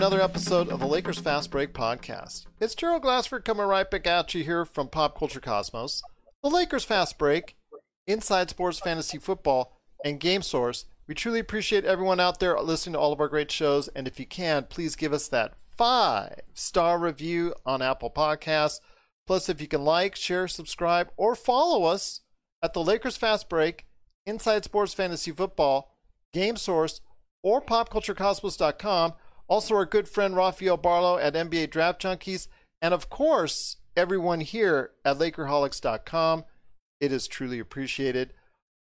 Another episode of the Lakers Fast Break podcast. It's Gerald Glassford coming right back at you here from Pop Culture Cosmos. The Lakers Fast Break, Inside Sports Fantasy Football, and Game Source. We truly appreciate everyone out there listening to all of our great shows, and if you can, please give us that five star review on Apple Podcasts. Plus, if you can like, share, subscribe, or follow us at the Lakers Fast Break, Inside Sports Fantasy Football, Game Source, or popculturecosmos.com. Also, our good friend Rafael Barlow at NBA Draft Junkies. And of course, everyone here at Lakerholics.com. It is truly appreciated.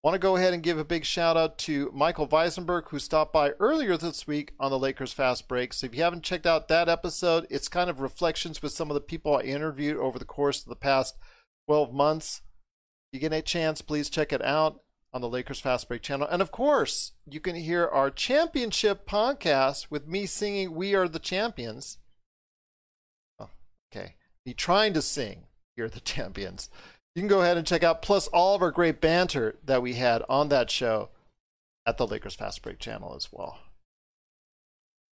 Want to go ahead and give a big shout out to Michael Weisenberg, who stopped by earlier this week on the Lakers Fast Break. So if you haven't checked out that episode, it's kind of reflections with some of the people I interviewed over the course of the past 12 months. If you get a chance, please check it out on the Lakers Fast Break channel. And of course, you can hear our championship podcast with me singing We Are the Champions. Oh, okay. Me trying to sing You're the Champions. You can go ahead and check out plus all of our great banter that we had on that show at the Lakers Fast Break channel as well.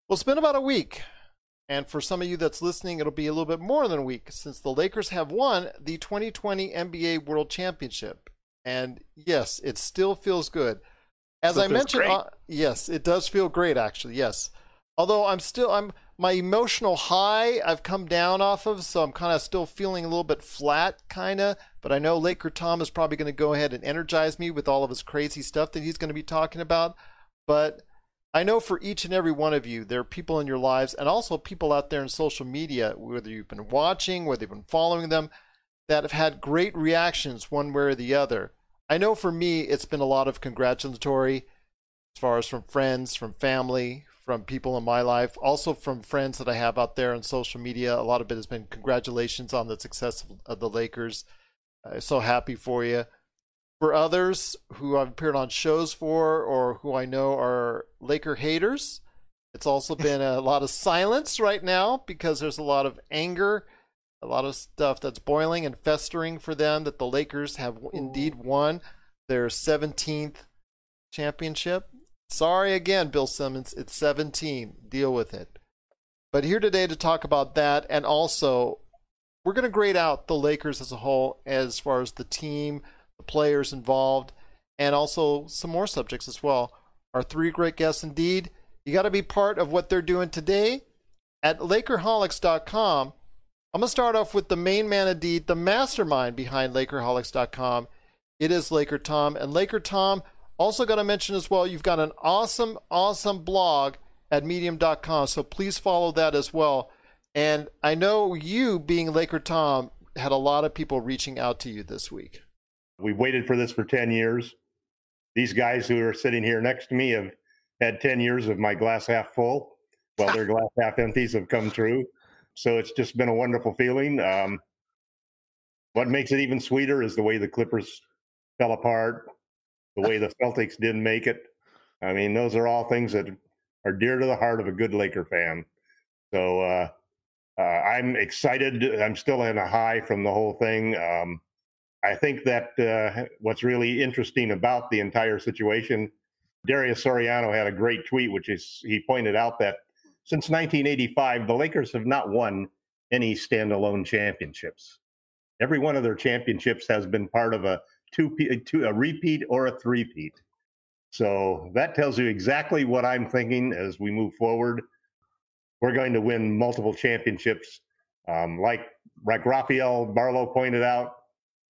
Well, it's been about a week. And for some of you that's listening, it'll be a little bit more than a week since the Lakers have won the 2020 NBA World Championship. And yes, it still feels good. As I mentioned, uh, yes, it does feel great actually. Yes. Although I'm still I'm my emotional high I've come down off of, so I'm kind of still feeling a little bit flat kind of, but I know Laker Tom is probably going to go ahead and energize me with all of his crazy stuff that he's going to be talking about. But I know for each and every one of you, there are people in your lives and also people out there in social media, whether you've been watching, whether you've been following them, that have had great reactions one way or the other. I know for me, it's been a lot of congratulatory, as far as from friends, from family, from people in my life, also from friends that I have out there on social media. A lot of it has been congratulations on the success of, of the Lakers. I'm so happy for you. For others who I've appeared on shows for or who I know are Laker haters, it's also been a lot of silence right now because there's a lot of anger, a lot of stuff that's boiling and festering for them that the Lakers have indeed won their 17th championship. Sorry again, Bill Simmons. It's 17. Deal with it. But here today to talk about that and also we're going to grade out the Lakers as a whole as far as the team, the players involved, and also some more subjects as well. Our three great guests indeed. You got to be part of what they're doing today at Lakerholics.com. I'm going to start off with the main man indeed, the mastermind behind Lakerholics.com. It is Laker Tom. And Laker Tom, also got to mention as well, you've got an awesome, awesome blog at medium.com. So please follow that as well. And I know you, being Laker Tom, had a lot of people reaching out to you this week. We've waited for this for 10 years. These guys who are sitting here next to me have had 10 years of my glass half full, while their glass half empties have come true. So it's just been a wonderful feeling. Um, what makes it even sweeter is the way the Clippers fell apart, the way the Celtics didn't make it. I mean, those are all things that are dear to the heart of a good Laker fan. So uh, uh, I'm excited. I'm still in a high from the whole thing. Um, I think that uh, what's really interesting about the entire situation, Darius Soriano had a great tweet, which is he pointed out that since 1985, the Lakers have not won any standalone championships. Every one of their championships has been part of a two, two a repeat or a three-peat. So that tells you exactly what I'm thinking as we move forward. We're going to win multiple championships Um, like like Rafael Barlow pointed out,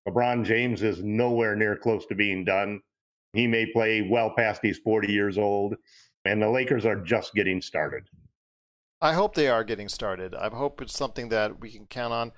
LeBron James is nowhere near close to being done. He may play well past he's 40 years old, and the Lakers are just getting started. I hope they are getting started. I hope it's something that we can count on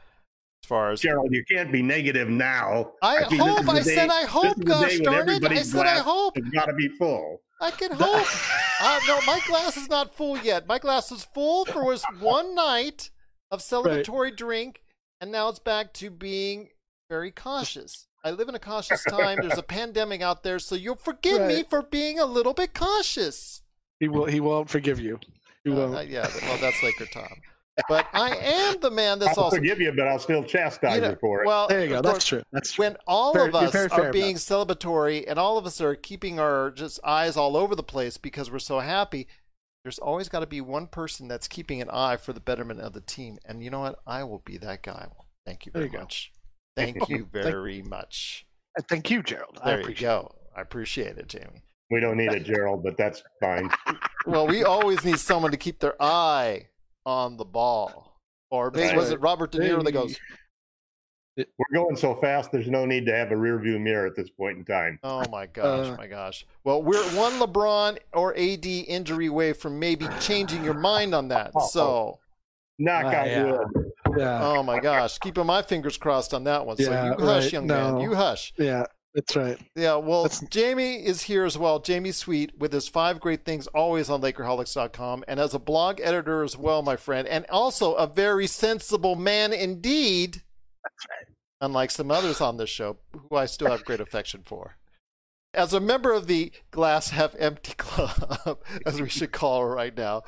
as far as. Gerald, you can't be negative now. I, mean, hope. I day- said I hope. is the Gosh day darn it! I everybody's said I glass hope. has got to be full. I can hope. uh, no, my glass is not full yet. My glass is full for was one night of celebratory drink, and now it's back to being very cautious. I live in a cautious time. There's a pandemic out there, so you'll forgive me for being a little bit cautious. He will. He won't forgive you. He Uh, won't. uh, yeah, well, that's Laker Tom. But I am the man that's I'll also. forgive you, but I'll still chastise You know, you for it. well, there you go. of That's true. That's true. when all Fair- of you're us are fair being about celebratory and all of us are keeping our just eyes all over the place because we're so happy there's always got to be one person that's keeping an eye for the betterment of the team and you know what i will be that guy thank you very you go. much thank you very much Thank you, Gerald. I there you appreciate go i appreciate it jamie we don't need it, Gerald, but that's fine. well we always need someone to keep their eye on the ball or maybe was it robert de niro that goes We're going so fast, there's no need to have a rear view mirror at this point in time. Oh my gosh, Uh, my gosh. Well, we're one LeBron or AD injury away from maybe changing your mind on that. So, Knock Ah, on yeah. wood. Yeah. oh my gosh, keeping my fingers crossed on that one. So you hush, right. young man. You hush. Yeah. That's right. Yeah, well, That's- Jamie is here as well. Jamie Sweet with his five great things always on Lakerholics.com and as a blog editor as well, my friend, and also a very sensible man indeed. That's right. Unlike some others on this show, who I still have great affection for. As a member of the Glass Half Empty Club, as we should call it right now,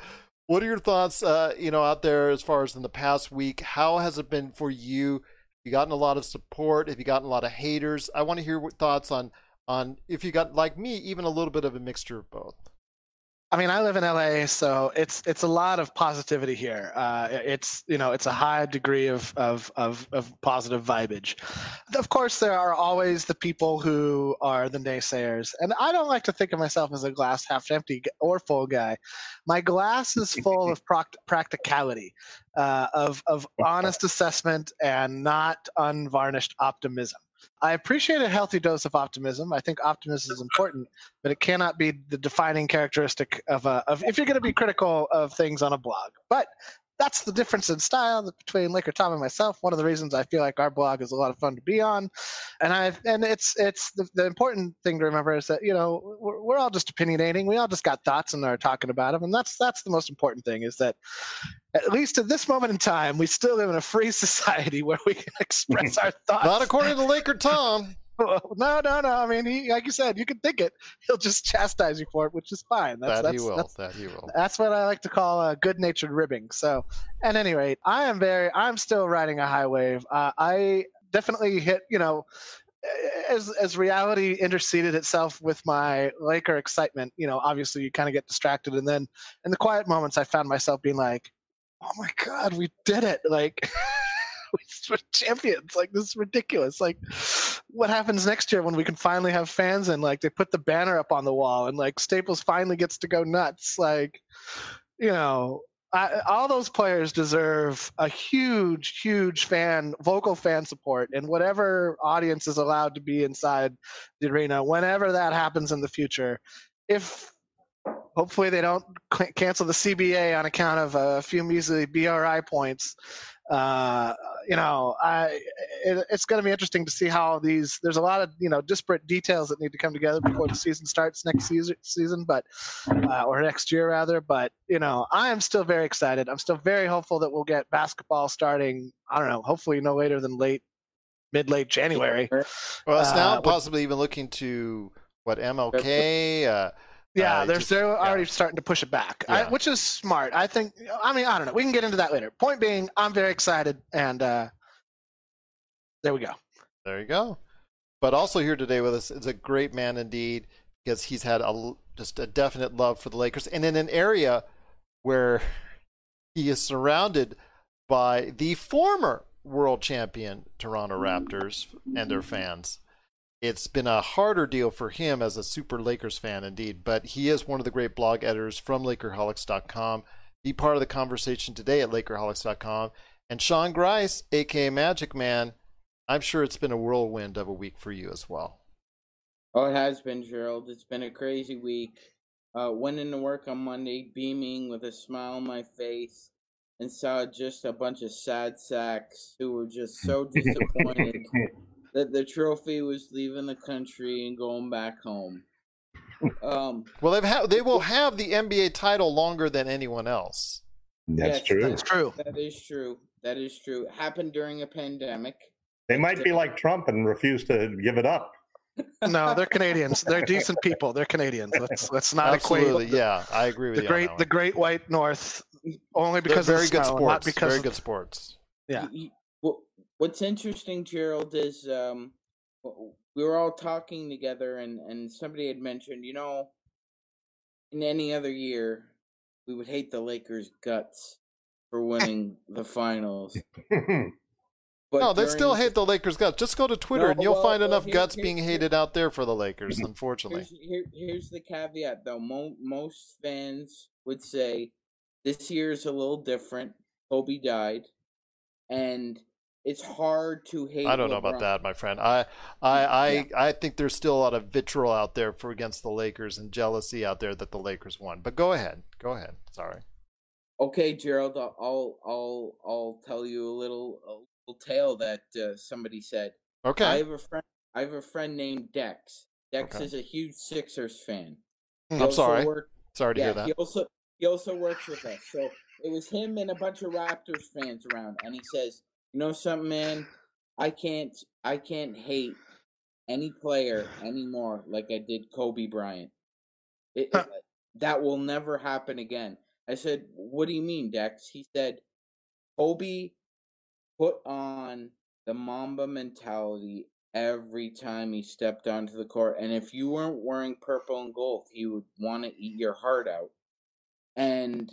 what are your thoughts, uh, you know, out there as far as in the past week? How has it been for you? You gotten a lot of support? Have you gotten a lot of haters? I want to hear thoughts on on if you got like me, even a little bit of a mixture of both. I mean, I live in LA, so it's it's a lot of positivity here. Uh, it's you know, it's a high degree of of of, of positive vibage. Of course, there are always the people who are the naysayers, and I don't like to think of myself as a glass half empty or full guy. My glass is full of proct- practicality, uh, of of honest assessment, and not unvarnished optimism. I appreciate a healthy dose of optimism. I think optimism is important but it cannot be the defining characteristic of a of if you're going to be critical of things on a blog. But that's the difference in style between Laker Tom and myself. One of the reasons I feel like our blog is a lot of fun to be on, and I and it's it's the, the important thing to remember is that you know we're, we're all just opinionating. We all just got thoughts and are talking about them, and that's that's the most important thing is that at least at this moment in time, we still live in a free society where we can express our thoughts. Not according to Laker Tom. no, no, no. I mean, he, like you said, you can think it. He'll just chastise you for it, which is fine. That's, that that's, he will. That's, that he will. that's what I like to call a good-natured ribbing. So, at any rate, I am very. I'm still riding a high wave. Uh, I definitely hit. You know, as as reality interceded itself with my Laker excitement. You know, obviously you kind of get distracted, and then in the quiet moments, I found myself being like, "Oh my God, we did it!" Like. we're champions. Like this is ridiculous. Like, what happens next year when we can finally have fans and like they put the banner up on the wall and like Staples finally gets to go nuts? Like, you know, I, all those players deserve a huge, huge fan, vocal fan support, and whatever audience is allowed to be inside the arena, whenever that happens in the future, if hopefully they don't cancel the CBA on account of a few measly BRI points. Uh, you know, I, it, it's going to be interesting to see how these. There's a lot of you know disparate details that need to come together before the season starts next season, season, but uh, or next year rather. But you know, I am still very excited. I'm still very hopeful that we'll get basketball starting. I don't know, hopefully no later than late, mid late January. Well, it's now Uh, possibly even looking to what MLK. Yeah, Uh, they're just- they're yeah. already starting to push it back, I, which is smart. I think. I mean, I don't know. We can get into that later. Point being, I'm very excited, and uh, there we go. There you go. But also here today with us is a great man indeed, because he's had a just a definite love for the Lakers, and in an area where he is surrounded by the former world champion Toronto Raptors and their fans. It's been a harder deal for him as a super Lakers fan indeed, but he is one of the great blog editors from Lakerholics.com. Be part of the conversation today at Lakerholics.com And Sean Grice, aka Magic Man, I'm sure it's been a whirlwind of a week for you as well. Oh, it has been, Gerald. It's been a crazy week. Uh, went into work on Monday, beaming with a smile on my face, and saw just a bunch of sad sacks who were just so disappointed that the trophy was leaving the country and going back home. Um, Well, they've ha- they will have the NBA title longer than anyone else. That's Yes, true. That's true. that is true. That is true. It happened during a pandemic. They might be like Trump and refuse to give it up. No, they're Canadians. They're decent people. They're Canadians. Let's let's not Absolutely, equate yeah, I agree with the you. great on the that one. Great White North only They're because very of the good snow, sports. not because very of- good sports. Yeah. Y- y- wh- What's interesting, Gerald, is um, we were all talking together, and, and somebody had mentioned, you know, in any other year, we would hate the Lakers' guts for winning the finals. But no, they still hate the Lakers guts. Just go to Twitter No, and you'll well, find well, enough here- guts here- being here- hated out there for the Lakers, unfortunately. Here's, here, here's the caveat, though. Mo- most fans would say this year is a little different. Kobe died, and it's hard to hate. I don't know about that, my friend. I I I, Yeah. I think there's still a lot of vitriol out there for against the Lakers and jealousy out there that the Lakers won. But go ahead. Go ahead. Sorry. Okay, Gerald, I'll I'll I'll, tell you a little a little tale that uh, somebody said. Okay. I have a friend. I have a friend named Dex. Dex Okay. is a huge Sixers fan. He I'm sorry. work- Sorry to yeah, hear that. he also he also works with us. So it was him and a bunch of Raptors fans around, and he says, "You know something, man? I can't I can't hate any player anymore like I did Kobe Bryant. It, it- that will never happen again." I said, "What do you mean, Dex?" He said, "Kobe put on the Mamba mentality." Every time he stepped onto the court, and if you weren't wearing purple and gold, he would want to eat your heart out. And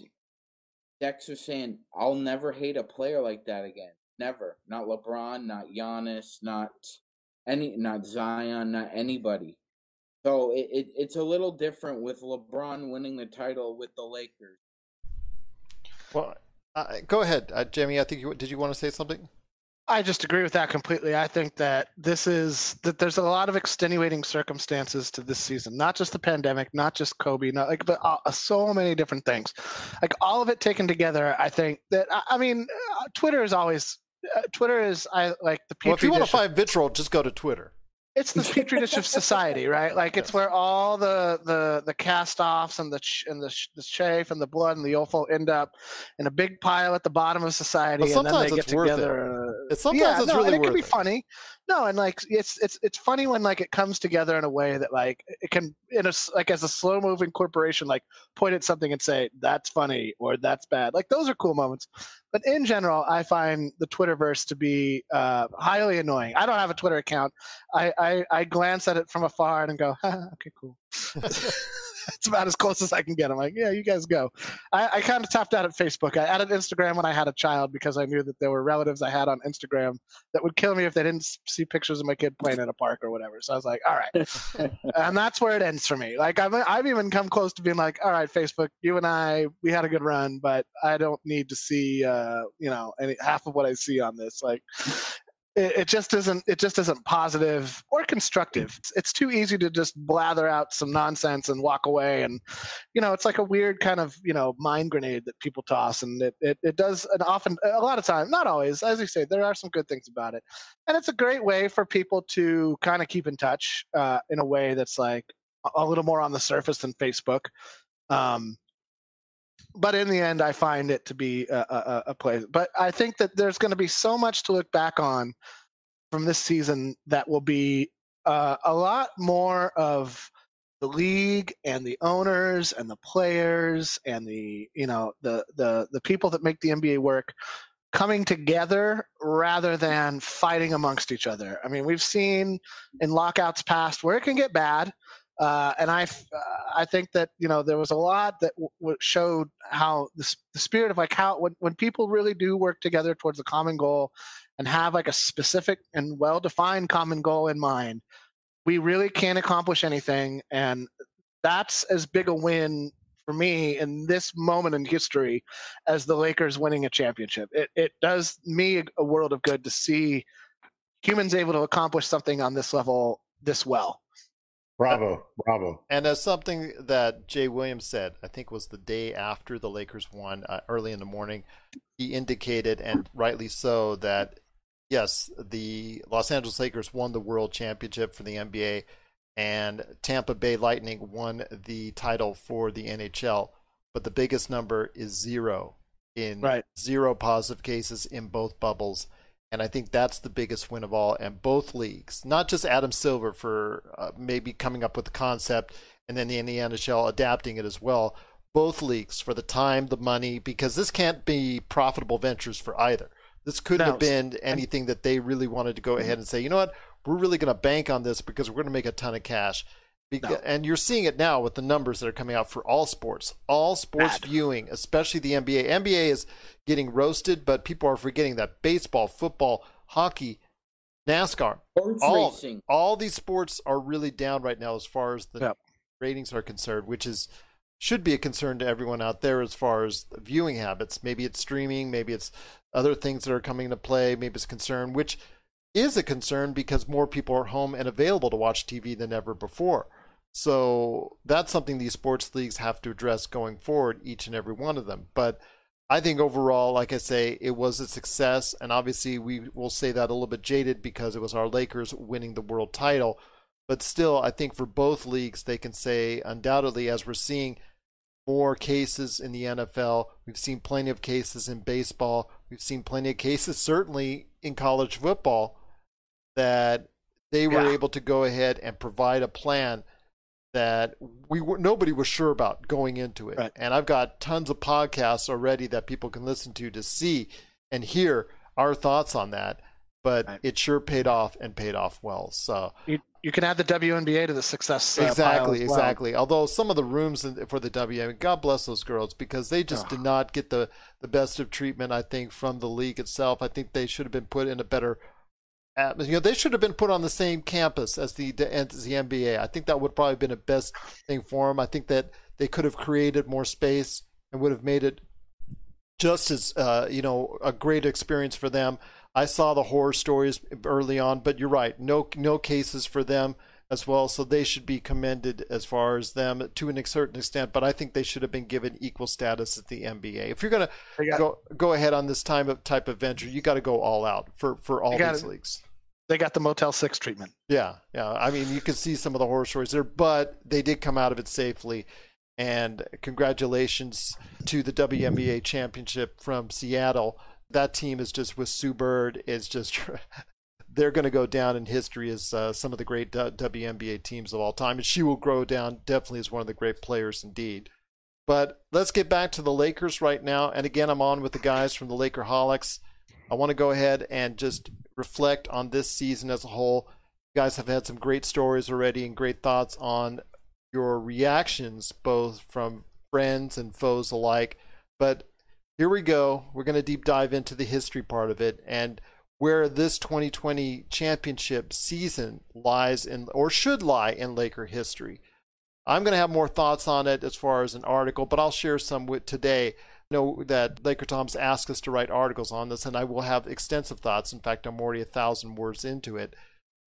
Dex was saying, I'll never hate a player like that again. Never. Not LeBron, not Giannis, not any not Zion, not anybody. So it, it it's a little different with LeBron winning the title with the Lakers. Well, uh, go ahead, uh, Jamie. I think you did. You want to say something? I just agree with that completely. I think that this is that there's a lot of extenuating circumstances to this season. Not just the pandemic, not just Kobe, not like, but uh, so many different things. Like all of it taken together, I think that I, I mean, uh, Twitter is always uh, Twitter is I like the Petri Well, if you want to find vitriol, just go to Twitter. it's the petri dish of society, right? Like it's Yes. where all the the the cast-offs and the ch- and the ch- the chafe and the blood and the offal end up in a big pile at the bottom of society, But and then they get together. It's, sometimes yeah, it's no, really and it can be it. funny. No, and like it's it's it's funny when like it comes together in a way that like it can in a like as a slow moving corporation like point at something and say that's funny or that's bad. Like those are cool moments. But in general, I find the Twitterverse to be uh, highly annoying. I don't have a Twitter account. I, I I glance at it from afar and go, okay, cool. it's about as close as I can get. I'm like, yeah, you guys go. I, I kind of tapped out at Facebook. I added Instagram when I had a child because I knew that there were relatives I had on Instagram that would kill me if they didn't see pictures of my kid playing in a park or whatever. So I was like, all right. and that's where it ends for me. Like I've, I've even come close to being like, all right, Facebook, you and I, we had a good run, but I don't need to see, uh, you know, any half of what I see on this. Like, it, it just isn't. It just isn't positive or constructive. It's, it's too easy to just blather out some nonsense and walk away, and you know, it's like a weird kind of you know mind grenade that people toss, and it it, it does. And often, a lot of time, not always, as you say, there are some good things about it, and it's a great way for people to kind of keep in touch uh, in a way that's like a- little more on the surface than Facebook. Um, but in the end, I find it to be a, a, a place. But I think that there's going to be so much to look back on from this season that will be uh, a lot more of the league and the owners and the players and the you know the the the people that make the NBA work coming together rather than fighting amongst each other. I mean, we've seen in lockouts past where it can get bad. Uh, and I, uh, I think that you know there was a lot that w- showed how the, the spirit of like how when, when people really do work together towards a common goal and have like a specific and well defined common goal in mind, we really can accomplish anything, and that's as big a win for me in this moment in history as the Lakers winning a championship. It it does me a world of good to see humans able to accomplish something on this level this well. Bravo, bravo. And as something that Jay Williams said, I think was the day after the Lakers won, uh, early in the morning, he indicated, and rightly so, that yes, the Los Angeles Lakers won the World Championship for the NBA, and Tampa Bay Lightning won the title for the NHL. But the biggest number is zero in Right. zero positive cases in both bubbles. And I think that's the biggest win of all. And both leagues, not just Adam Silver for uh, maybe coming up with the concept and then the the Shell adapting it as well. Both leagues for the time, the money, because this can't be profitable ventures for either. This couldn't No. have been anything that they really wanted to go ahead and say, you know what, we're really going to bank on this because we're going to make a ton of cash. Beca- No. And you're seeing it now with the numbers that are coming out for all sports, all sports Bad. viewing, especially the NBA. NBA is getting roasted, but people are forgetting that baseball, football, hockey, NASCAR, Horse all, racing. all these sports are really down right now as far as the Yep. ratings are concerned, which is should be a concern to everyone out there as far as viewing habits. Maybe it's streaming, maybe it's other things that are coming into play, maybe it's a concern, which is a concern because more people are home and available to watch TV than ever before. So that's something these sports leagues have to address going forward, each and every one of them. But I think overall, like I say, it was a success. And obviously, we will say that a little bit jaded because it was our Lakers winning the world title. But still, I think for both leagues, they can say undoubtedly, as we're seeing more cases in the NFL, we've seen plenty of cases in baseball, we've seen plenty of cases certainly in college football that they were Yeah. able to go ahead and provide a plan that we were nobody was sure about going into it. Right. And I've got tons of podcasts already that people can listen to to see and hear our thoughts on that. But Right. it sure paid off and paid off well. So You you can add the WNBA to the success. uh, exactly, well. exactly. Although some of the rooms in- for the WM, God bless those girls because they just Ugh. did not get the the best of treatment. I think from the league itself. I think they should have been put in a better. Atmos- You know, they should have been put on the same campus as the as the NBA. I think that would probably have been a best thing for them. I think that they could have created more space and would have made it just as uh, you know a great experience for them. I saw the horror stories early on, but you're right. No no cases for them as well, so they should be commended as far as them to a certain extent. But I think they should have been given equal status at the NBA. If you're gonna go go ahead on this time of type of venture, you got to go all out for for all these leagues. They got the Motel Six treatment. Yeah, yeah. I mean, you can see some of the horror stories there, but they did come out of it safely. And congratulations to the WNBA championship from Seattle. That team is just with Sue Bird is just they're going to go down in history as uh, some of the great uh, WNBA teams of all time, and she will grow down definitely as one of the great players indeed. But let's get back to the Lakers right now. And again, I'm on with the guys from the Lakerholics. I want to go ahead and just reflect on this season as a whole. You guys have had some great stories already and great thoughts on your reactions, both from friends and foes alike. But here we go. We're going to deep dive into the history part of it and where this 2020 championship season lies in, or should lie in Laker history. I'm going to have more thoughts on it as far as an article, but I'll share some with today. Know that Laker Tom's asked us to write articles on this, and I will have extensive thoughts. In fact, I'm already a thousand words into it.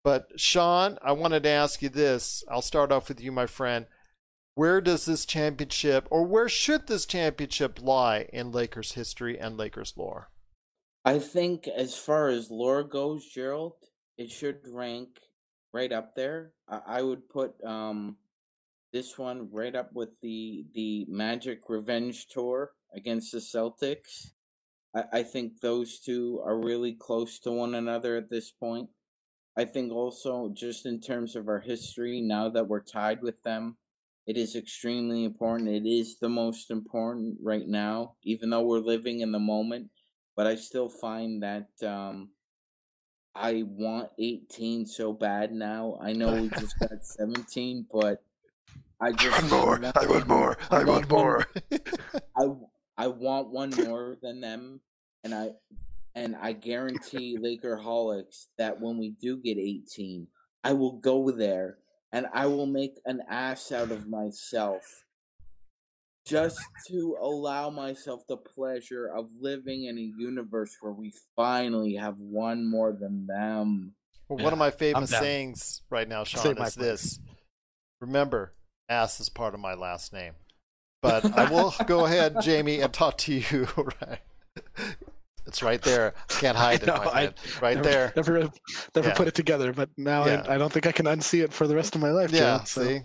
But Sean, I wanted to ask you this. I'll start off with you, my friend. Where does this championship, or where should this championship lie in Lakers history and Lakers lore? I think as far as lore goes, Gerald, it should rank right up there. I, I would put um this one right up with the the Magic Revenge Tour against the Celtics. I, I think those two are really close to one another at this point. I think also just in terms of our history, now that we're tied with them, it is extremely important. It is the most important right now, even though we're living in the moment but I still find that um, I want 18 so bad now. I know we just got 17, but I just want more. I want more. I want more. I I want one more than them, and I and I guarantee Lakerholics that when we do get 18, I will go there and I will make an ass out of myself just to allow myself the pleasure of living in a universe where we finally have one more than them. Well, one of my famous sayings right now, Sean, is this: Remember, ass is part of my last name. But I will go ahead, Jamie, and talk to you. Right, it's right there. Can't hide it, know, my I- friend. Right never, there. Never, never Yeah. put it together, but now Yeah. I, I don't think I can unsee it for the rest of my life. Yeah. Joe, so. See.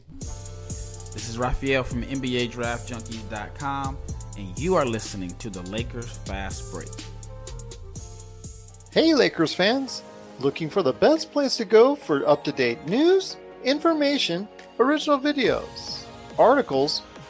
This is Raphael from NBADraftJunkies.com, and you are listening to the Lakers Fast Break. Hey, Lakers fans! Looking for the best place to go for up to date news, information, original videos, articles,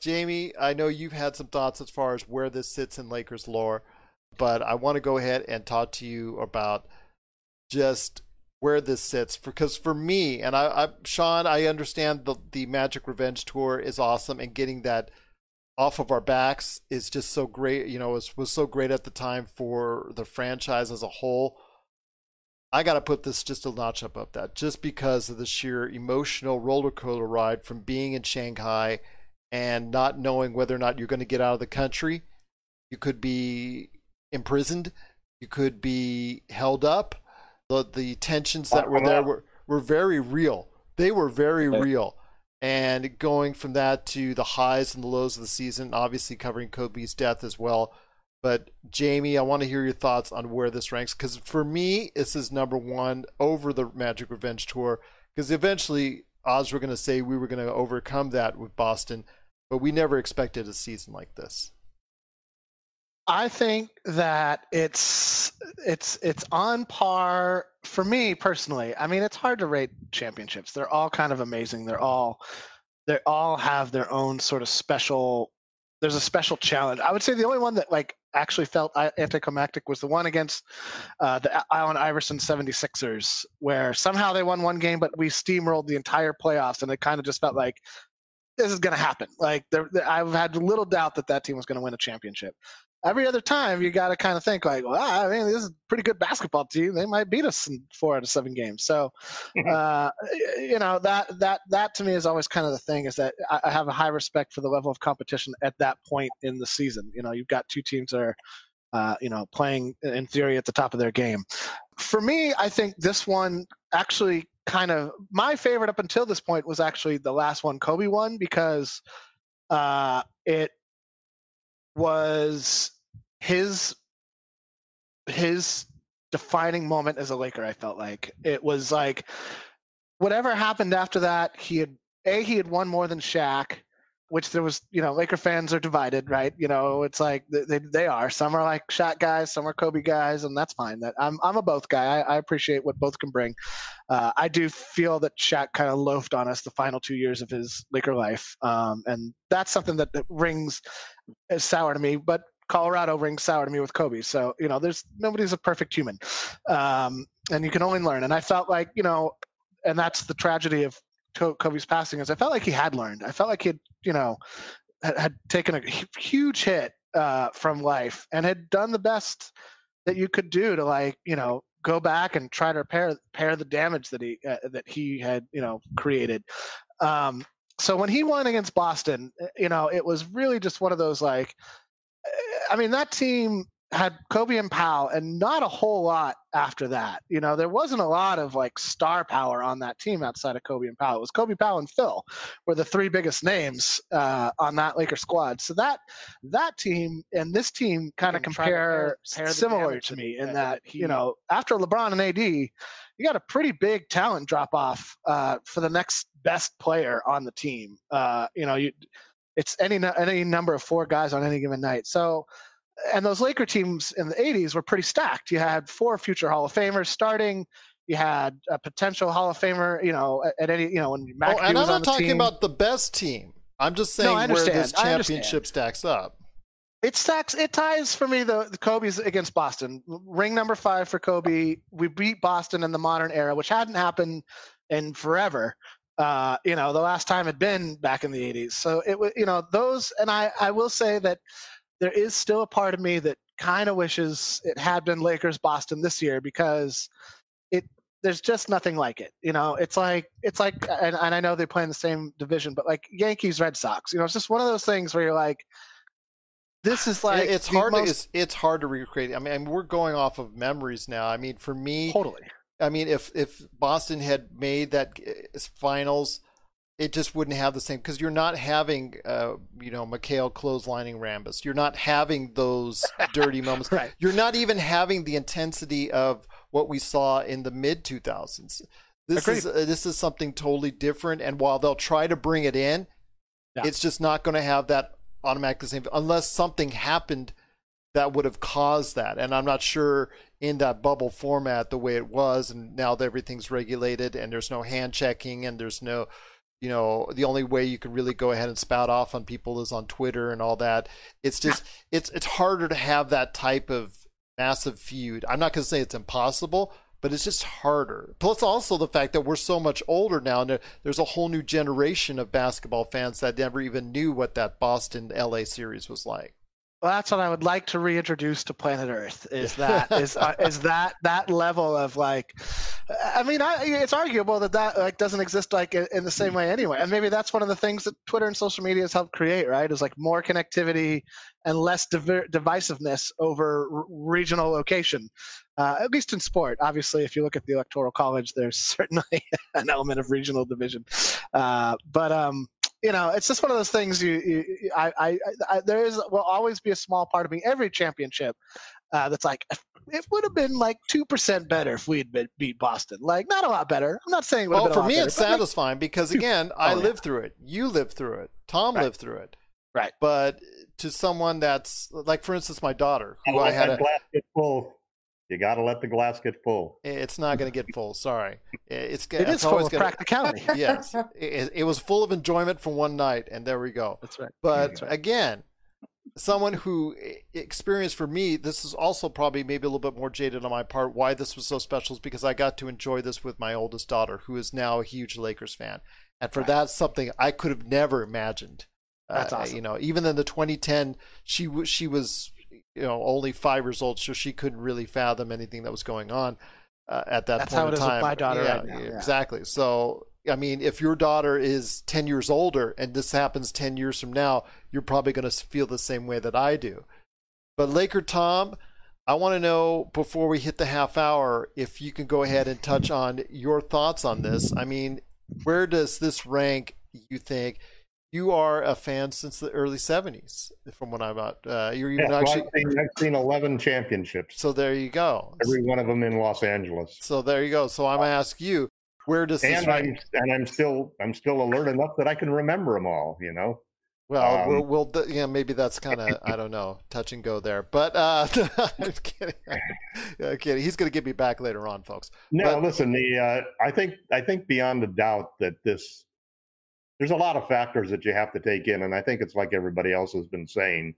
Jamie, I know you've had some thoughts as far as where this sits in Lakers lore, but I want to go ahead and talk to you about just where this sits because for me and I, I Sean, I understand the the Magic Revenge tour is awesome and getting that off of our backs is just so great. You know, it was so great at the time for the franchise as a whole. I got to put this just a notch up above that, just because of the sheer emotional roller coaster ride from being in Shanghai and not knowing whether or not you're going to get out of the country. You could be imprisoned. You could be held up. The the tensions that were there were, were very real. They were very real. And going from that to the highs and the lows of the season, obviously covering Kobe's death as well. But Jamie, I want to hear your thoughts on where this ranks because for me, this is number one over the Magic Revenge Tour. Because eventually, odds were going to say we were going to overcome that with Boston, but we never expected a season like this. I think that it's it's it's on par for me personally. I mean, it's hard to rate championships. They're all kind of amazing. They're all they all have their own sort of special. There's a special challenge. I would say the only one that like actually felt i- anticlimactic was the one against uh, the Allen Iverson 76ers, where somehow they won one game, but we steamrolled the entire playoffs, and it kind of just felt like this is going to happen. Like there, I've had little doubt that that team was going to win a championship every other time you got to kind of think like, well, I mean, this is a pretty good basketball team. They might beat us in four out of seven games. So, uh, you know, that that that to me is always kind of the thing is that I, I have a high respect for the level of competition at that point in the season. You know, you've got two teams that are, uh, you know, playing in theory at the top of their game. For me, I think this one actually kind of my favorite up until this point was actually the last one Kobe won because uh, it was his his defining moment as a Laker. I felt like it was like whatever happened after that. He had a he had won more than Shaq, which there was you know Laker fans are divided, right? You know it's like they they, are. Some are like Shaq guys, some are Kobe guys, and that's fine. That I'm I'm a both guy. I, I appreciate what both can bring. Uh, I do feel that Shaq kind of loafed on us the final two years of his Laker life, um, and that's something that, that rings is sour to me. But Colorado rings sour to me with Kobe. So you know, there's nobody's a perfect human, um, and you can only learn. And I felt like you know, and that's the tragedy of Kobe's passing is I felt like he had learned. I felt like he had you know had, had taken a huge hit uh, from life and had done the best that you could do to like you know go back and try to repair repair the damage that he uh, that he had you know created. Um, so when he won against Boston, uh, you know, it was really just one of those like, I mean, that team had Kobe and Powell, and not a whole lot after that. You know, there wasn't a lot of like star power on that team outside of Kobe and Powell. It was Kobe, Powell, and Phil were the three biggest names uh, on that Laker squad. So that that team and this team kind of compare pair- pair similar to me in that- that you know after LeBron and AD, you got a pretty big talent drop off uh, for the next best player on the team. Uh, you know, you it's any any number of four guys on any given night. So, and those Laker teams in the '80s were pretty stacked. You had four future Hall of Famers starting. You had a potential Hall of Famer. You know, at, at any you know when Oh, McAdoo and I'm not talking team. about the best team. I'm just saying I where this understand. I understand. championship stacks up. It stacks. It ties for me. The, the Kobe's against Boston. Ring number five for Kobe. We beat Boston in the modern era, which hadn't happened in forever. Uh, you know, the last time had been back in the '80s. So it was, you know, those. And I, I will say that there is still a part of me that kind of wishes it had been Lakers Boston this year because it there's just nothing like it. You know, it's like it's like, and, and I know they play in the same division, but like Yankees Red Sox. You know, it's just one of those things where you're like this is like it's hard. To, most- it's it's hard to recreate. I mean, I mean, we're going off of memories now. I mean, for me, totally. I mean, if if Boston had made that uh, finals, it just wouldn't have the same because you're not having, uh, you know, McHale clotheslining Rambis. You're not having those dirty moments. Right. You're not even having the intensity of what we saw in the mid 2000s. This Agreed. is uh, this is something totally different. And while they'll try to bring it in, Yeah. it's just not going to have that automatically same unless something happened that would have caused that. And I'm not sure in that bubble format the way it was, and now that everything's regulated and there's no hand checking and there's no, you know, the only way you can really go ahead and spout off on people is on Twitter and all that. It's just it's it's harder to have that type of massive feud. I'm not going to say it's impossible. But it's just harder. Plus, also the fact that we're so much older now, and there's a whole new generation of basketball fans that never even knew what that Boston LA series was like. Well, that's what I would like to reintroduce to planet Earth. Is that is uh, is that that level of like, I mean, I, it's arguable that that like doesn't exist like in, in the same way anyway, and maybe that's one of the things that Twitter and social media has helped create, right? Is like more connectivity and less divisiveness over r- regional location. Uh, at least in sport, obviously, if you look at the electoral college, there's certainly an element of regional division. Uh, but um, you know, it's just one of those things. You, you I, I, I, there is will always be a small part of me every championship uh, that's like it would have been like two percent better if we had been, beat Boston. Like not a lot better. I'm not saying. It would Well, been a for lot me, better, it's but, like, satisfying because again, I Oh, yeah. lived through it. You lived through it. Tom Right. lived through it. Right. But to someone that's like, for instance, my daughter, who Gotta I had that a, glass full. You got to let the glass get full. it's not going to get full. Sorry, it's it it's is full always of gonna, practicality. Yes, it, it was full of enjoyment for one night, and there we go. That's right. But again, someone who experienced for me, this is also probably maybe a little bit more jaded on my part. Why this was so special is because I got to enjoy this with my oldest daughter, who is now a huge Lakers fan, and for that, something I could have never imagined. That's Uh, awesome. You know, even in the 2010, she was she was you know only five years old, so she couldn't really fathom anything that was going on uh, at that That's point how in it is with my daughter yeah, right now, yeah. Exactly. So I mean, if your daughter is 10 years older and this happens 10 years from now, you're probably going to feel the same way that I do. But Laker Tom, I want to know before we hit the half hour if you can go ahead and touch on your thoughts on this. I mean, where does this rank, you think? You are a fan since the early 70s, from what I'm at. Uh, you're even Yeah, well, actually. I've, seen, I've seen 11 championships, So there you go. every one of them in Los Angeles. So there you go. So I'm going to ask you, where does this And rank? I'm and I'm still I'm still alert enough that I can remember them all. You know. Well, Um, we'll, we'll yeah, maybe that's kind of I don't know, touch and go there. But uh, I'm kidding. Yeah, kidding. He's going to get me back later on, folks. No, But- listen. The uh, I think I think beyond a doubt that this there's a lot of factors that you have to take in, and I think it's like everybody else has been saying.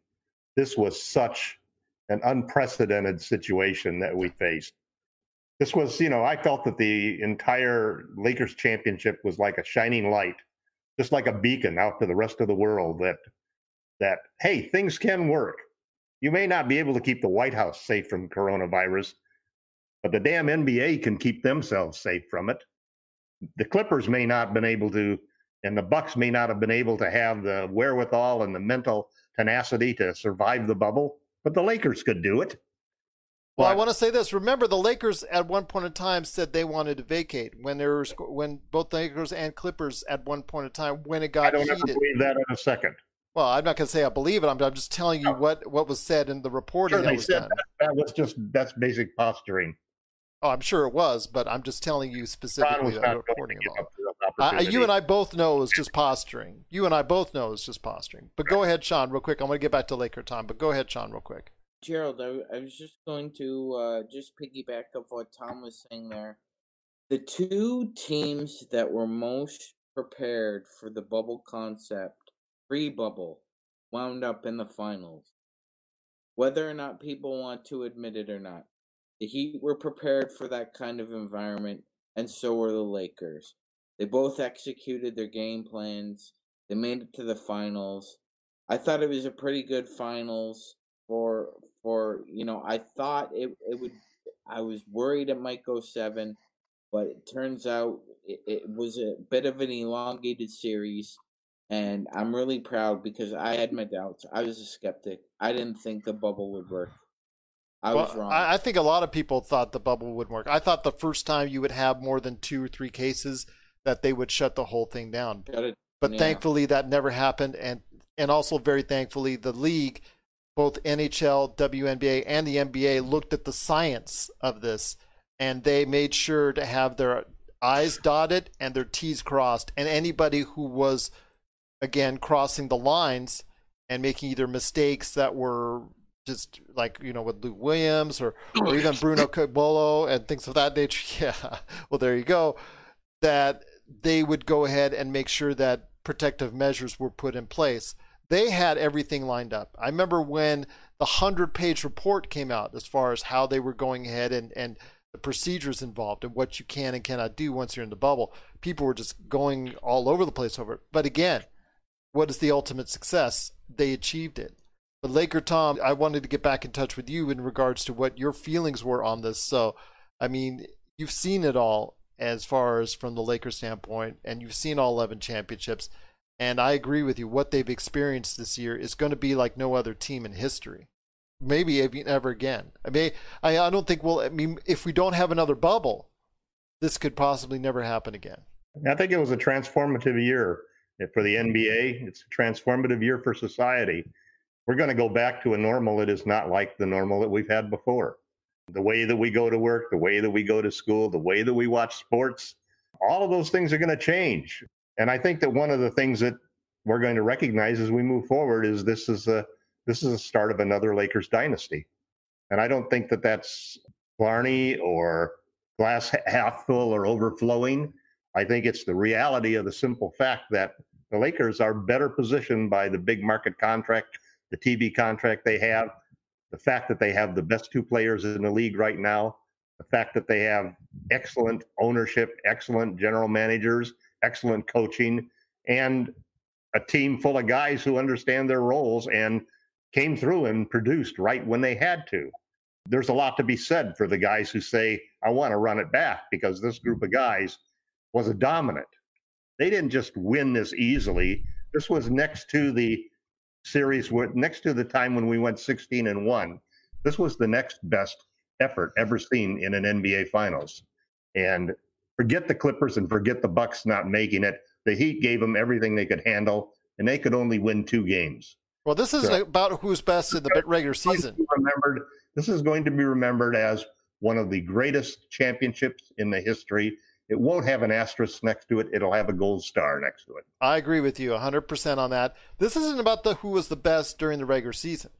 This was such an unprecedented situation that we faced. This was, you know, I felt that the entire Lakers championship was like a shining light, just like a beacon out to the rest of the world that that hey, things can work. You may not be able to keep the White House safe from coronavirus, but the damn NBA can keep themselves safe from it. The Clippers may not have been able to, and the Bucks may not have been able to have the wherewithal and the mental tenacity to survive the bubble, but the Lakers could do it. Well, I want to say this. Remember, the Lakers at one point in time said they wanted to vacate when there was when both Lakers and Clippers at one point in time when it got. I don't ever heated. believe that in a second. Well, I'm not going to say I believe it. I'm, I'm just telling you what what was said in the reporting Sure, that was said done. that, that was just that's basic posturing. Oh, I'm sure it was, but I'm just telling you specifically the reporting about. Up this Uh, you and I both know it was just posturing. You and I both know it's just posturing. But go ahead, Sean, real quick. I'm going to get back to Laker time, but go ahead, Sean, real quick. Gerald, I, I was just going to uh, just piggyback off what Tom was saying there. The two teams that were most prepared for the bubble concept, pre bubble, wound up in the finals. whether or not people want to admit it or not. The Heat were prepared for that kind of environment, and so were the Lakers. They both executed their game plans. They made it to the finals. I thought it was a pretty good finals for for you know I thought it it would I was worried it might go seven, but it turns out it, it was a bit of an elongated series, and I'm really proud because I had my doubts. I was a skeptic. I didn't think the bubble would work. I was wrong. I, I think a lot of people thought the bubble would work. I thought the first time you would have more than two or three cases that they would shut the whole thing down. But yeah. thankfully that never happened and and also very thankfully the league both NHL, WNBA and the NBA looked at the science of this and they made sure to have their I's dotted and their T's crossed and anybody who was again crossing the lines and making either mistakes that were just like you know with Lou Williams or or even Bruno Caboclo and things of that nature. Yeah, well there you go. That they would go ahead and make sure that protective measures were put in place. They had everything lined up. I remember when the hundred page report came out as far as how they were going ahead and and the procedures involved and what you can and cannot do once you're in the bubble. People were just going all over the place over it. But again, what is the ultimate success? They achieved it. But Laker Tom, I wanted to get back in touch with you in regards to what your feelings were on this. So, I mean, you've seen it all as far as from the Lakers standpoint, and you've seen all 11 championships. And I agree with you. What they've experienced this year is going to be like no other team in history. Maybe ever again. I mean, I, I don't think we'll. I mean, if we don't have another bubble, this could possibly never happen again. I think it was a transformative year for the NBA. It's a transformative year for society. We're going to go back to a normal that is not like the normal that we've had before. The way that we go to work, the way that we go to school, the way that we watch sports, all of those things are going to change. And I think that one of the things that we're going to recognize as we move forward is this is a this is a start of another Lakers dynasty. And I don't think that that's Barney or glass half full or overflowing. I think it's the reality of the simple fact that the Lakers are better positioned by the big market contract, the TV contract they have, the fact that they have the best two players in the league right now, the fact that they have excellent ownership, excellent general managers, excellent coaching, and a team full of guys who understand their roles and came through and produced right when they had to. There's a lot to be said for the guys who say, I want to run it back because this group of guys was a dominant. They didn't just win this easily. This was next to the series, where, next to the time when we went 16 and 1. This was the next best effort ever seen in an NBA Finals. And forget the Clippers and forget the Bucks not making it. The Heat gave them everything they could handle, and they could only win two games. Well, this is Sure. about who's best in the regular season. Remembered, this is going to be remembered as one of the greatest championships in the history. It won't have an asterisk next to it. It'll have a gold star next to it. I agree with you 100% on that. This isn't about the who was the best during the regular season.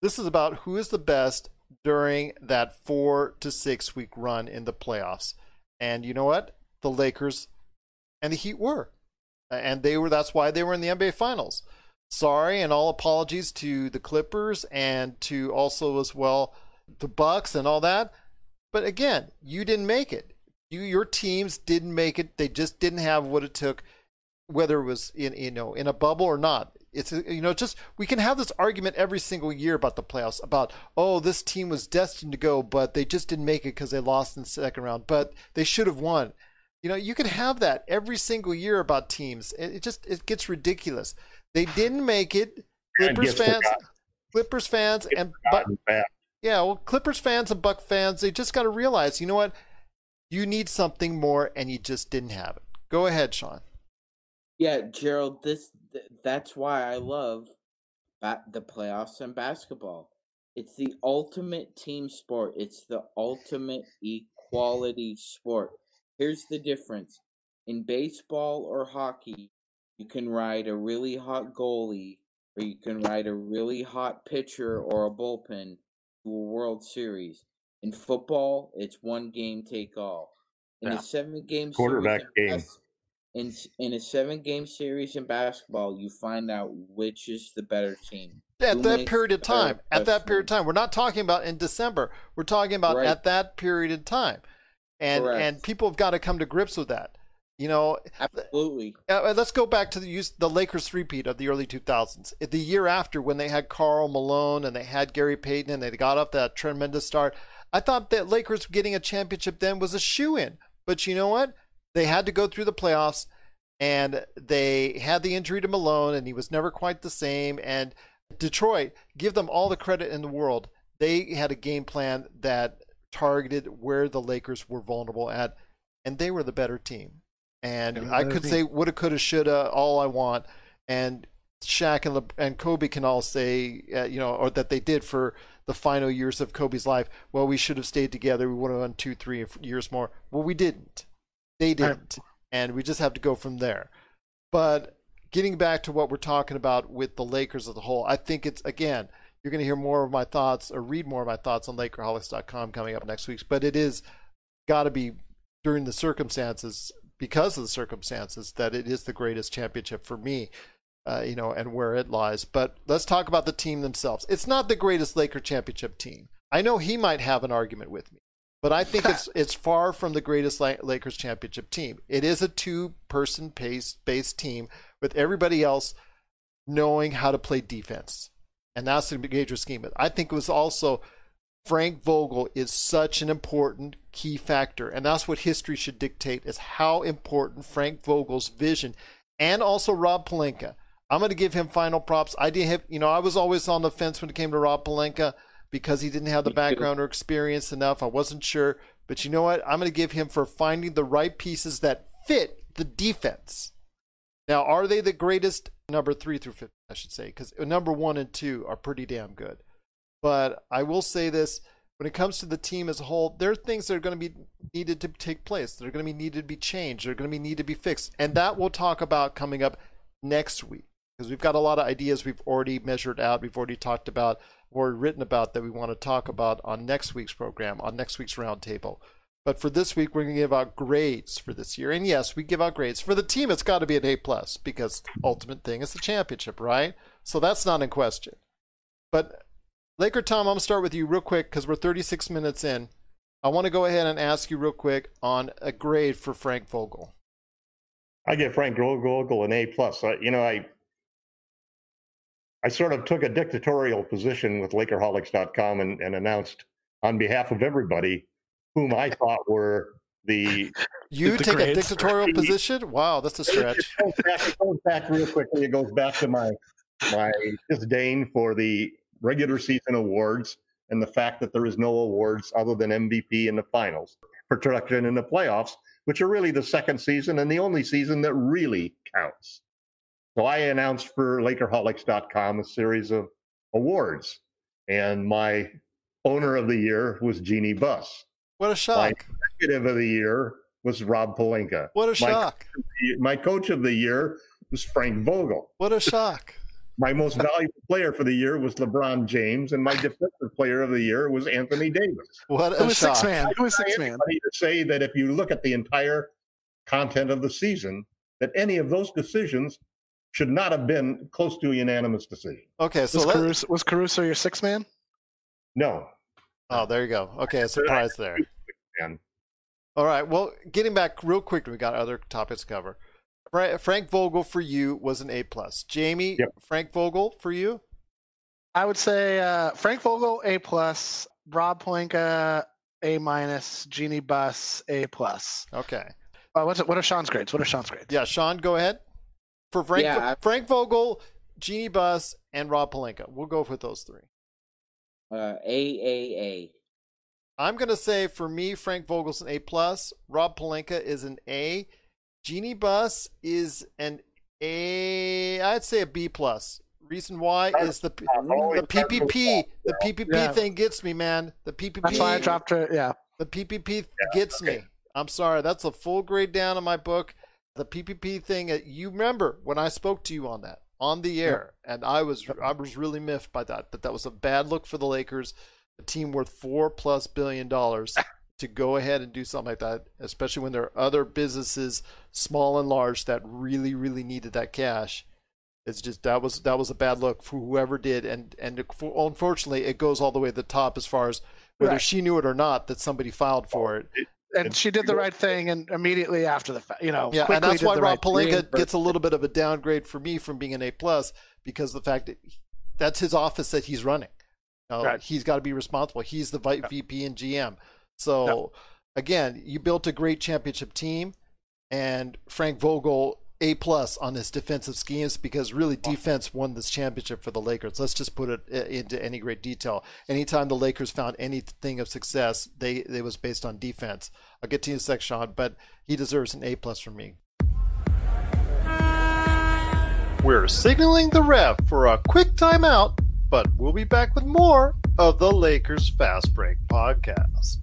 This is about who is the best during that 4 to 6 week run in the playoffs. And you know what? The Lakers and the Heat were. And they were that's why they were in the NBA finals. Sorry and all apologies to the Clippers and to also as well the Bucks and all that. But again, you didn't make it. You your teams didn't make it. They just didn't have what it took whether it was in you know in a bubble or not. It's you know just we can have this argument every single year about the playoffs about oh this team was destined to go but they just didn't make it because they lost in the second round but they should have won. You know you can have that every single year about teams. It, it just it gets ridiculous. They didn't make it. Clippers fans, forgotten. Clippers fans, and but Gotten yeah, well, Clippers fans and Buck fans, they just got to realize, you know what? You need something more, and you just didn't have it. Go ahead, Sean. Yeah, Gerald, this th- that's why I love ba- the playoffs and basketball. It's the ultimate team sport. It's the ultimate equality sport. Here's the difference. In baseball or hockey, you can ride a really hot goalie or you can ride a really hot pitcher or a bullpen to a World Series. In football, it's one game take all. In Yeah. a seven game Quarterback series, game. in in a seven game series in basketball, you find out which is the better team. At Who that period of time, at that period of time, we're not talking about in December. We're talking about Right. at that period of time, and Correct. and people have got to come to grips with that. You know, Absolutely. Uh, let's go back to the use the Lakers repeat of the early 2000s. The year after, when they had Karl Malone and they had Gary Payton and they got off that tremendous start, I thought that Lakers getting a championship then was a shoe in. But you know what? They had to go through the playoffs, and they had the injury to Malone, and he was never quite the same. And Detroit, give them all the credit in the world. They had a game plan that targeted where the Lakers were vulnerable at, and they were the better team. And the I could team. say woulda, coulda, shoulda, all I want. And Shaq and Le- and Kobe can all say, uh, you know, or that they did for the final years of Kobe's life. Well, we should have stayed together. We would have won two, three years more. Well, we didn't. They didn't, and we just have to go from there. But getting back to what we're talking about with the Lakers as a whole, I think it's again, you're going to hear more of my thoughts or read more of my thoughts on Lakerholics.com coming up next week. But it is got to be during the circumstances, because of the circumstances, that it is the greatest championship for me. Uh, you know, and where it lies. But let's talk about the team themselves. It's not the greatest Laker championship team. I know he might have an argument with me, but I think it's it's far from the greatest Lakers championship team. It is a two-person pace based team with everybody else knowing how to play defense, and that's the major scheme. I think it was also Frank Vogel is such an important key factor, and that's what history should dictate: is how important Frank Vogel's vision, and also Rob Pelinka. I'm going to give him final props. I didn't have, you know, I was always on the fence when it came to Rob Pelinka because he didn't have the background or experience enough. I wasn't sure, but you know what? I'm going to give him for finding the right pieces that fit the defense. Now, are they the greatest number three through fifth? I should say, because uh, number one and two are pretty damn good. But I will say this: when it comes to the team as a whole, there are things that are going to be needed to take place. That are going to be needed to be changed. They're going to be need to be fixed, and that we'll talk about coming up next week because we've got a lot of ideas we've already measured out. We've already talked about or written about that we want to talk about on next week's program, on next week's roundtable. But for this week, we're going to give out grades for this year. And yes, we give out grades for the team. It's got to be an A plus because ultimate thing is the championship, right? So that's not in question. But Laker Tom, I'm gonna start with you real quick because we're 36 minutes in. I want to go ahead and ask you real quick on a grade for Frank Vogel. I give Frank Vogel an A plus. You know, I I sort of took a dictatorial position with Lakerholics.com and, and announced on behalf of everybody whom I thought were the. You The take a grades. dictatorial position? Wow, that's a It stretch. goes, back, it goes back real quickly. It goes back to my my disdain for the regular season awards and the fact that there is no awards other than MVP in the finals, for production in the playoffs, which are really the second season and the only season that really counts. So I announced for Lakerholics.com a series of awards, and my owner of the year was Jeanie Buss. What a My shock! executive of the year was Rob Pelinka. What a My- shock! My coach of the year was Frank Vogel. What a shock! My most valuable player for the year was LeBron James, and my defensive player of the year was Anthony Davis. What Who a was shock! six man? Who was I six man? to say that if you look at the entire content of the season, that any of those decisions should not have been close to a unanimous decision. Okay, so Was let, Caruso, was Caruso your six man? No. oh, there you go. Okay, a surprise there. And All right. Well, getting back real quick, we got other topics to cover. Fra- Frank Vogel for you was an A plus. Jamie, Yep. Frank Vogel for you. I would say uh, Frank Vogel A plus, Rob Pelinka A minus, Jeanie Buss A plus. Okay. Uh, what's it, what are Sean's grades? What are Sean's grades? Yeah, Sean, go ahead. For Frank, Yeah, I- Frank Vogel, Jeanie Buss, and Rob Pelinka. We'll go with those three. Uh, AAA. I'm gonna say for me, Frank Vogel's an A plus. Rob Pelinka is an A. Jeanie Buss is an A. I'd say a B plus. Reason why is the the PPP. The PPP Yeah. thing gets me, man. The PPP. That's why I dropped it. Yeah. The PPP gets me. I'm sorry. That's a full grade down in my book. The PPP thing. uh, You remember when I spoke to you on that on the air, and I was I was really miffed by that. That that was a bad look for the Lakers, a team worth four plus billion dollars, to go ahead and do something like that, especially when there are other businesses, small and large, that really, really needed that cash. It's just that was that was a bad look for whoever did, and and unfortunately, it goes all the way to the top as far as whether Right. she knew it or not that somebody filed for it. And she did the right thing, and immediately after the fact, you know, Yeah, and that's why Rob right. Pelinka gets a little bit of a downgrade for me from being an A plus because the fact that that's his office that he's running. You know, Right. He's got to be responsible. He's the vi- VP and GM. So again, you built a great championship team, and Frank Vogel A plus on his defensive schemes because really defense won this championship for the Lakers. Let's just put it uh, into any great detail. Anytime the Lakers found anything of success, they it was based on defense. I'll get to you in a sec, Sean, but he deserves an A plus from me. We're signaling the ref for a quick timeout, but we'll be back with more of the Lakers Fast Break podcast.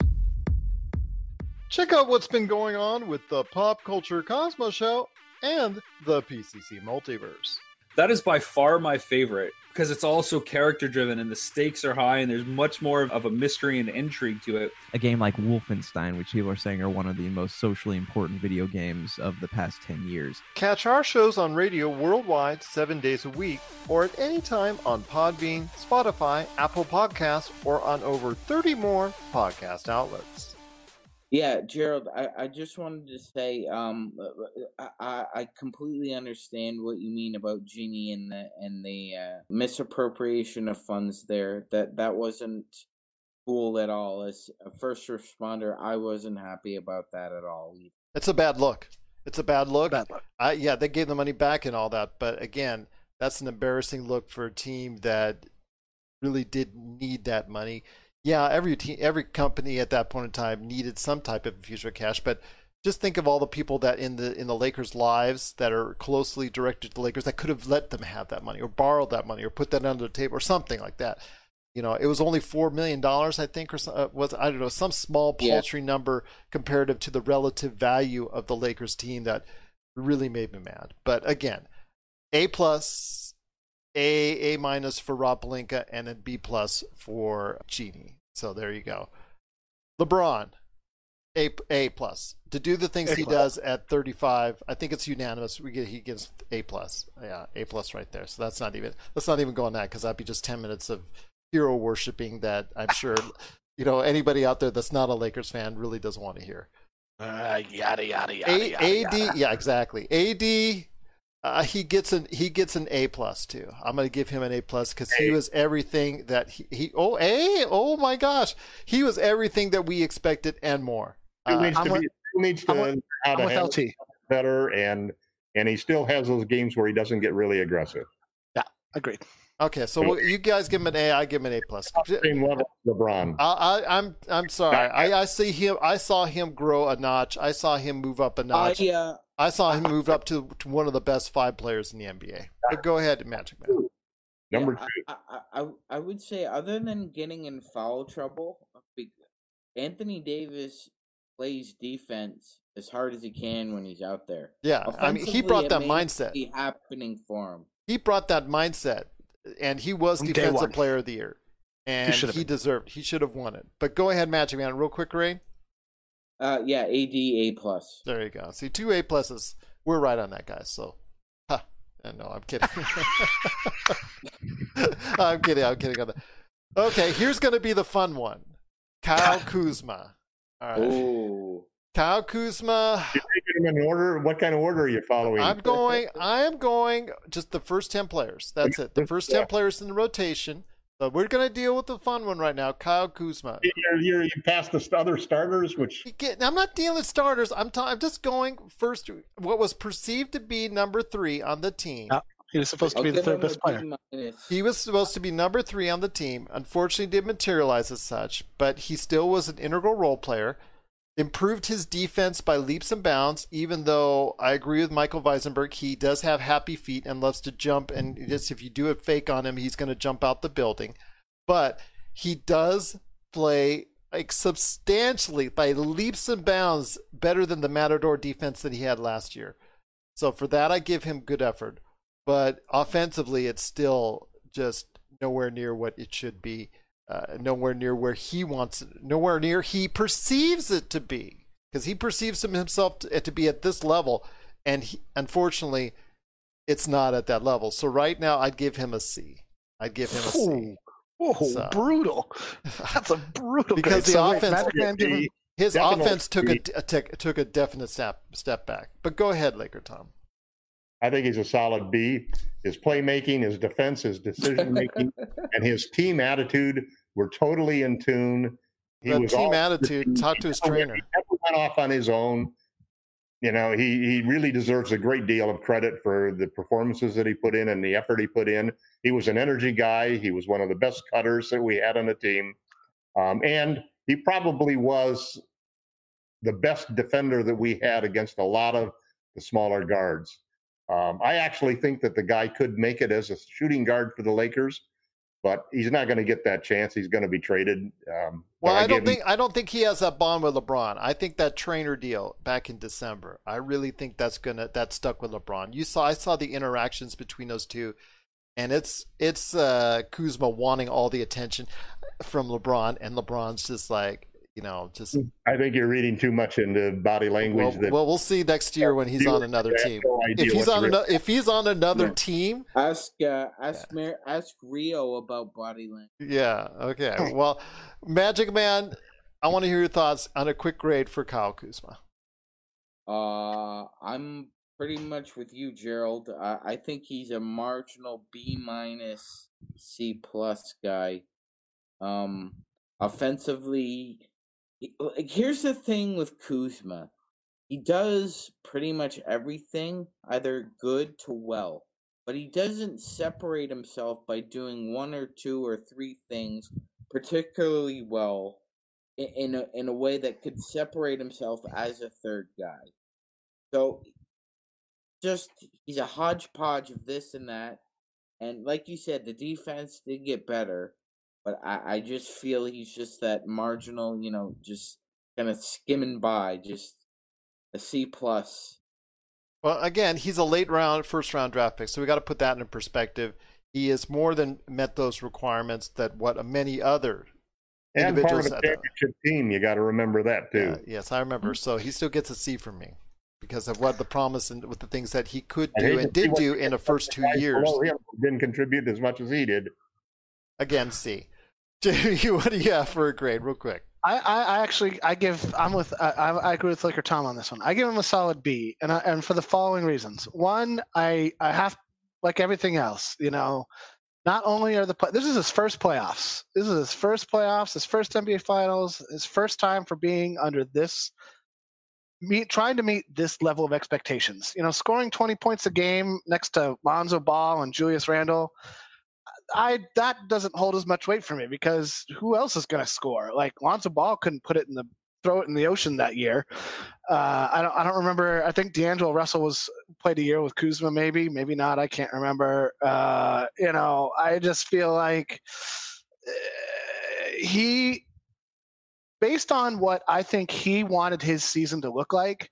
Check out what's been going on with the Pop Culture Cosmos Show and the PCC Multiverse. That is by far my favorite because it's also character driven and the stakes are high and there's much more of a mystery and intrigue to it. a game like Wolfenstein, which people are saying are one of the most socially important video games of the past 10 years. Catch our shows on radio worldwide seven days a week or at any time on Podbean, Spotify, Apple Podcasts, or on over 30 more podcast outlets. Yeah, Gerald, I, I just wanted to say, um, I, I I completely understand what you mean about Jeanie and the and the uh, misappropriation of funds there. That that wasn't cool at all. As a first responder, I wasn't happy about that at all. It's a bad look. It's a bad look. Bad look. I, yeah, they gave the money back and all that, but again, that's an embarrassing look for a team that really did need that money. Yeah, every team, every company at that point in time needed some type of future cash, but just think of all the people that in the in the Lakers' lives that are closely directed to the Lakers that could have let them have that money or borrowed that money or put that under the table or something like that. You know, it was only four million dollars, I think, or uh, was I don't know some small Yeah. paltry number comparative to the relative value of the Lakers team that really made me mad. But again, A plus, A A minus for Rob Pelinka, and then B plus for Jeanie. So there you go. LeBron, A A plus to do the things A he plus. does at 35. I think it's unanimous. We get he gives A plus. Yeah, A plus right there. So that's not even let's not even go on that because that'd be just 10 minutes of hero worshiping that I'm sure you know anybody out there that's not a Lakers fan really doesn't want to hear. Uh, yada yada yada. A, yada, AD, yada. yeah, exactly. AD, uh, he gets an he gets an A plus too. I'm gonna give him an A plus because he was everything that he, he oh A oh my gosh he was everything that we expected and more. Still Uh, needs I'm to be still needs to I'm with- how I'm to with LT. better and and he still has those games where he doesn't get really aggressive. Yeah, agreed. okay, so we'll- you guys give him an A, I give him an A plus. Same level LeBron. I, I, I'm I'm sorry. I, I see him. I saw him grow a notch. I saw him move up a notch. I uh, I saw him move up to, to one of the best five players in the NBA. But go ahead, Magic Man. Number yeah, two. I, I, I, I would say, other than getting in foul trouble, Anthony Davis plays defense as hard as he can when he's out there. Yeah, I mean, he Offensively, brought it that may mindset. Be happening for him. he brought that mindset, and he was From defensive player of the year, and should he, deserved. He should have won it. But go ahead, Magic Man, real quick, Ray. Uh, yeah, AD A plus. There you go. See, two A pluses. We're right on that, guys. So, huh. Uh, No, I'm kidding. I'm kidding. I'm kidding on that. Okay, here's going to be the fun one. Kyle Kuzma. All right. Ooh. Kyle Kuzma. You're taking them in order. What kind of order are you following? I'm going. I am going. Just the first ten players. That's it. The first ten Yeah. players in the rotation. So we're gonna deal with the fun one right now. Kyle Kuzma. You're, you're, you passed the other starters, which get- I'm not dealing with starters. I'm. ta- I'm just going first. What was perceived to be number three on the team. Yeah. He was supposed to I'll be the third best player. B minus. He was supposed to be number three on the team. Unfortunately, didn't materialize as such. But he still was an integral role player. Improved his defense by leaps and bounds. Even though I agree with Michael Weisenberg, he does have happy feet and loves to jump. And just if you do a fake on him, he's going to jump out the building. But he does play like substantially by leaps and bounds better than the Matador defense that he had last year. So for that, I give him good effort. But offensively, it's still just nowhere near what it should be. Uh, nowhere near where he wants it, nowhere near he perceives it to be, because he perceives him himself to, to be at this level, and he, unfortunately, it's not at that level. So right now, I'd give him a C. I'd give him a C. Oh, So- brutal. That's a brutal because grade. the So offense give him- his Definitely offense took a, a took a definite step step back. But go ahead, Laker Tom. I think he's a solid B. His playmaking, his defense, his decision making, and his team attitude were totally in tune. He The was team attitude. Talk to his trainer. He never went off on his own. You know, he he really deserves a great deal of credit for the performances that he put in and the effort he put in. He was an energy guy. He was one of the best cutters that we had on the team, um, and he probably was the best defender that we had against a lot of the smaller guards. Um, I actually think that the guy could make it as a shooting guard for the Lakers, but he's not going to get that chance. He's going to be traded. Um, Well, I don't give him- think I don't think he has that bond with LeBron. I think that trainer deal back in December. I really think that's gonna that stuck with LeBron. You saw I saw the interactions between those two, and it's it's uh, Kuzma wanting all the attention from LeBron, and LeBron's just like you know just. I think you're reading too much into body language. Well, that well, we'll see next year when he's on another team. no If he's on real. ano- if he's on another No. team, Ask uh, ask Mar- ask Rio about body language. yeah, okay. Well, Magic Man, I want to hear your thoughts on a quick grade for Kyle Kuzma. Uh, I'm pretty much with you, Gerald. I, I think he's a marginal B minus C plus guy. Um, offensively, he- Uh, like here's the thing with Kuzma, he does pretty much everything either good to well, but he doesn't separate himself by doing one or two or three things particularly well in a in a way that could separate himself as a third guy. So just he's a hodgepodge of this and that. And like you said, the defense did get better, but I, I just feel he's just that marginal, you know, just kind of skimming by, just a C plus. Well, again, he's a late round, first round draft pick, so we got to put that in perspective. He has more than met those requirements that what many other and part of individuals. a at the- team, you got to remember that too. Yeah, yes, I remember. Mm-hmm. So he still gets a C from me because of what the promise and with the things that he could do hate and did do in the first two years. below him didn't contribute as much as he did. Again, C. Jamie, what do you have for a grade, real quick? I, I, actually I give I'm with I, I agree with Laker Tom on this one. I give him a solid B, and I, and for the following reasons. One, I I have like everything else, you know. Not only are the this is his first playoffs. This is his first playoffs, his first NBA Finals, his first time for being under this meet trying to meet this level of expectations. You know, scoring 20 points a game next to Lonzo Ball and Julius Randle. I that doesn't hold as much weight for me because who else is going to score? Like Lonzo Ball couldn't put it in the throw it in the ocean that year. Uh, I don't I don't remember. I think D'Angelo Russell was played a year with Kuzma, maybe maybe not. I can't remember. Uh, you know, I just feel like uh, he, based on what I think he wanted his season to look like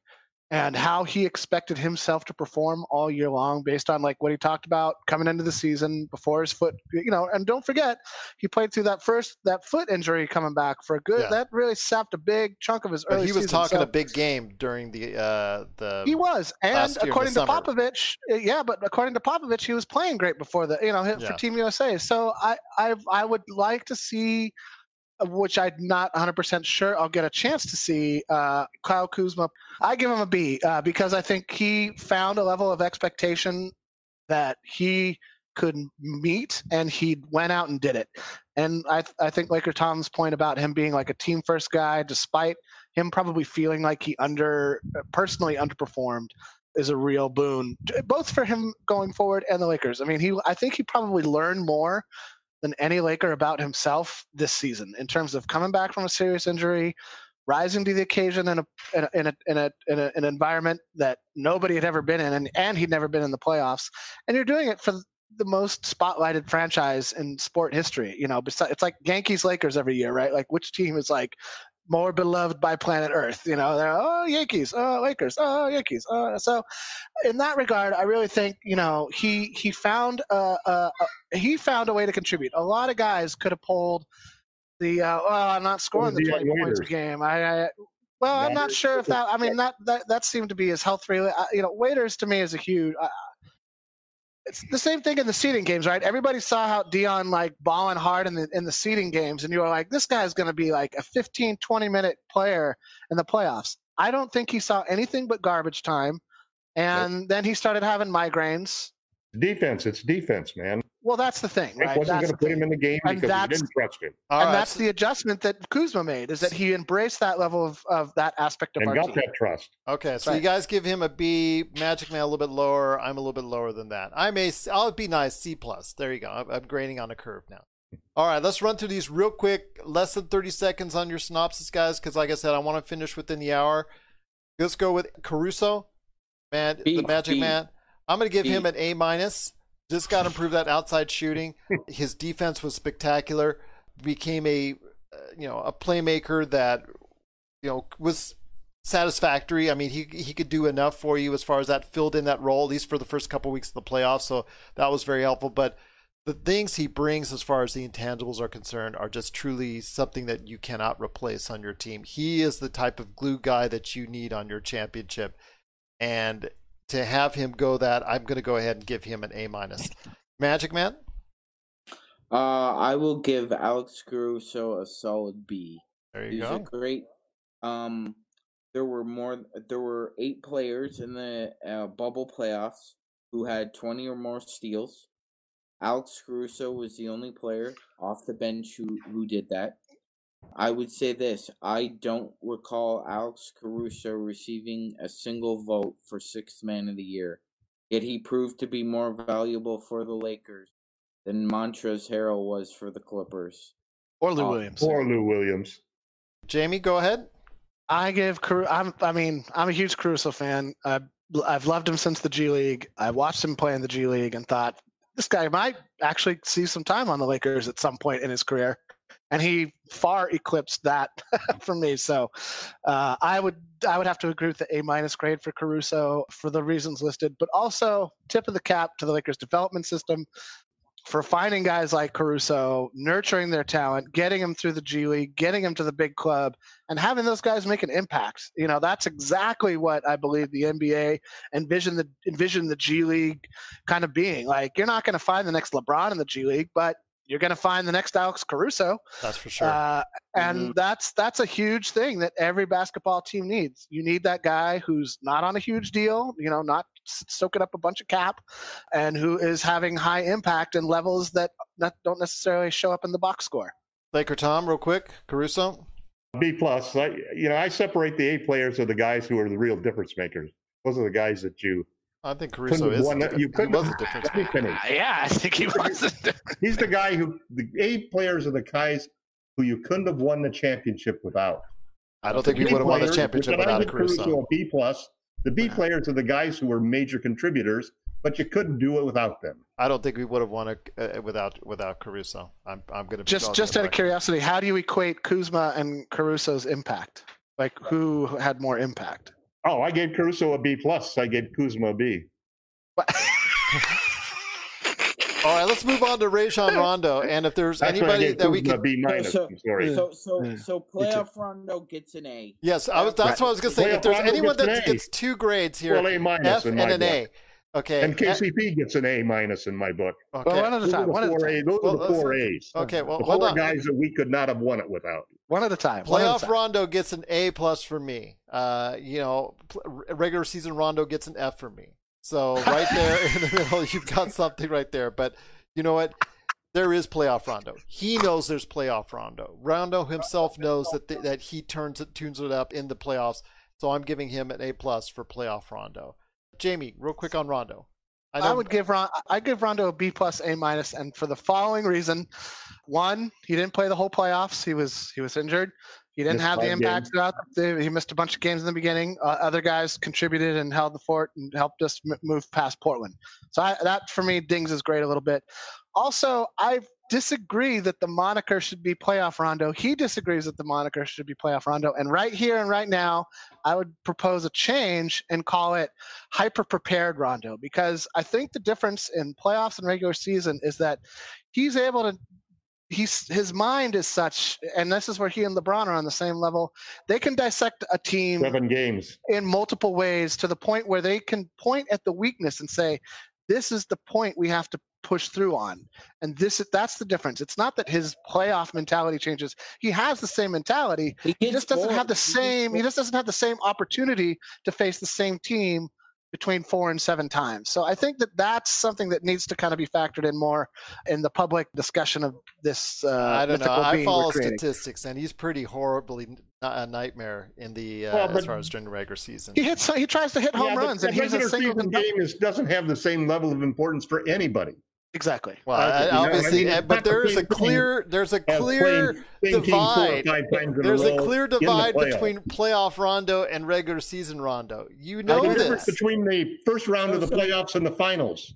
and how he expected himself to perform all year long based on like what he talked about coming into the season before his foot you know and don't forget he played through that first that foot injury coming back for a good Yeah. that really sapped a big chunk of his But he was season. talking So a big game during the uh, the. he was and last year in the according to summer. Popovich uh, yeah but according to Popovich he was playing great before the you know hit Yeah. for Team USA so I I I would like to see which I'm not 100% sure I'll get a chance to see uh, Kyle Kuzma. I give him a B uh, because I think he found a level of expectation that he could meet and he went out and did it. And I, I think Laker Tom's point about him being like a team first guy, despite him probably feeling like he under personally underperformed, is a real boon, both for him going forward and the Lakers. I mean, he I think he probably learned more than any Laker about himself this season in terms of coming back from a serious injury, rising to the occasion in a in a in a, in, a, in, a, an environment that nobody had ever been in, and, and he'd never been in the playoffs. And you're doing it for the most spotlighted franchise in sport history. You know, besides, it's like Yankees Lakers every year, right? Like which team is like more beloved by planet Earth? You know, they're oh Yankees, oh Lakers, oh Yankees. Oh, so in that regard, I really think you know he he found a, he found a way to contribute. A lot of guys could have pulled The uh, well, I'm not scoring the 20 points a game. I, I well, I'm not sure if that. I mean, that that, that seemed to be his health related. You know, Waiters to me is a huge. Uh, it's the same thing in the seeding games, right? Everybody saw how Dion like balling hard in the in the seeding games, and you were like, this guy's going to be like a 15, 20 minute player in the playoffs. I don't think he saw anything but garbage time, and then he started having migraines. Defense, it's defense, man. Well, that's the thing, Frank right? wasn't going to put him in the game And because he didn't trust him All and right, that's the adjustment that Kuzma made is that he embraced that level of, of that aspect of and our got team. that trust. Okay, so Right. you guys give him a B, Magic Man a little bit lower. I'm a little bit lower than that. I'm a, I'll be nice, C plus. There you go. I'm, I'm grading on a curve now. All right, let's run through these real quick. Less than 30 seconds on your synopsis, guys, because like I said, I want to finish within the hour. Let's go with Caruso, man, B, the Magic B. Man. I'm going to give B. him an A minus. Just got to improve that outside shooting. His defense was spectacular. Became a, uh, you know, a playmaker that, you know, was satisfactory. I mean, he he could do enough for you as far as that filled in that role, at least for the first couple weeks of the playoffs. So that was very helpful. But the things he brings as far as the intangibles are concerned are just truly something that you cannot replace on your team. He is the type of glue guy that you need on your championship. And to have him go that, I'm going to go ahead and give him an A minus. Magic Man? Uh, I will give Alex Caruso a solid B. There you He's go. a great. Um, there were more. There were eight players in the uh, bubble playoffs who had twenty or more steals. Alex Caruso was the only player off the bench who who did that. I would say this: I don't recall Alex Caruso receiving a single vote for sixth man of the year. Yet he proved to be more valuable for the Lakers than Montrezl Harrell was for the Clippers. Or Lou Oh, Williams. Poor Lou Williams. Jamie, go ahead. I give Caru- I'm I mean I'm a huge Caruso fan. I've I've loved him since the G League. I watched him play in the G League and thought this guy might actually see some time on the Lakers at some point in his career, and he far eclipsed that for me. So uh, I would I would have to agree with the A minus grade for Caruso for the reasons listed, but also tip of the cap to the Lakers development system for finding guys like Caruso, nurturing their talent, getting them through the G League, getting them to the big club, and having those guys make an impact. You know, that's exactly what I believe the NBA envisioned the envision the G League kind of being. Like, you're not going to find the next LeBron in the G League, but you're going to find the next Alex Caruso. That's for sure. Uh, and that's that's a huge thing that every basketball team needs. You need that guy who's not on a huge deal, you know, not soaking up a bunch of cap, and who is having high impact and levels that not, don't necessarily show up in the box score. Laker Tom, real quick. Caruso? B plus. I, you know, I separate the A players of the guys who are the real difference makers. Those are the guys that you I think couldn't Caruso have is. won. the that- di- You he couldn't. was a difference Let me finish. Yeah, I think he was. He's the guy who the A players are the guys who you couldn't have won the championship without. I don't think we would have won the championship without a give Caruso Caruso. a B plus. The B players are the guys who were major contributors, but you couldn't do it without them. I don't think we would have won it uh, without without Caruso. I'm I'm gonna just just go out of curiosity, how do you equate Kuzma and Caruso's impact? Like, who had more impact? Oh, I gave Caruso a B plus. I gave Kuzma a B. All right, let's move on to Rajon Rondo. And if there's That's anybody that we Kuzma can, a B minus. So- I'm sorry. So so Yeah. so playoff Rondo gets an A. yes, I was. That's what I was gonna say. Playoff If there's Rondo anyone gets that gets two grades here, well, A minus F in and an book. A. Okay. And KCP gets an A minus in my book. okay. Well, one at a time. the One at a four, time. Those Well, are the four A's. Okay. Well, the hold four on. guys that we could not have won it without. One at a time. At a Playoff time. Rondo gets an A plus for me. Uh, you know, regular season Rondo gets an F for me. So right there in the middle, you've got something right there. But you know what? There is playoff Rondo. He knows there's playoff Rondo. Rondo himself knows that th- that he turns it tunes it up in the playoffs. So I'm giving him an A plus for playoff Rondo. Jamie, real quick on Rondo. I, know would give Ron. I give Rondo a B plus, A minus, and for the following reason: one, he didn't play the whole playoffs. He was he was injured. He didn't have the impact throughout. The, he missed a bunch of games in the beginning. Uh, other guys contributed and held the fort and helped us m- move past Portland. So I, that for me dings his grade a little bit. Also, I disagree that the moniker should be playoff Rondo. He disagrees that the moniker should be playoff Rondo. And right here and right now, I would propose a change and call it hyper prepared Rondo because I think the difference in playoffs and regular season is that he's able to he's his mind is such, and this is where he and LeBron are on the same level. They can dissect a team Seven games. in multiple ways to the point where they can point at the weakness and say, "This is the point we have to push through on." And this that's the difference. It's not that his playoff mentality changes. He has the same mentality. He, He just doesn't have the He same. He just doesn't have the same opportunity to face the same team between four and seven times. So I think that that's something that needs to kind of be factored in more in the public discussion of this. Uh, I don't know. I follow statistics, and he's pretty horribly a nightmare in the uh, Well, as far as during the regular season. He hits. He tries to hit home Yeah, runs, the and he's a single. season game is, doesn't have the same level of importance for anybody. Exactly. Well, Uh, I- you I obviously, mean, uh, but there is a clear, there's a clear playing- playing teams four or divide. five There's a row clear in the divide playoffs. between playoff Rondo and regular season Rondo. You know the difference this. between the first round of the So- so- playoffs and the finals.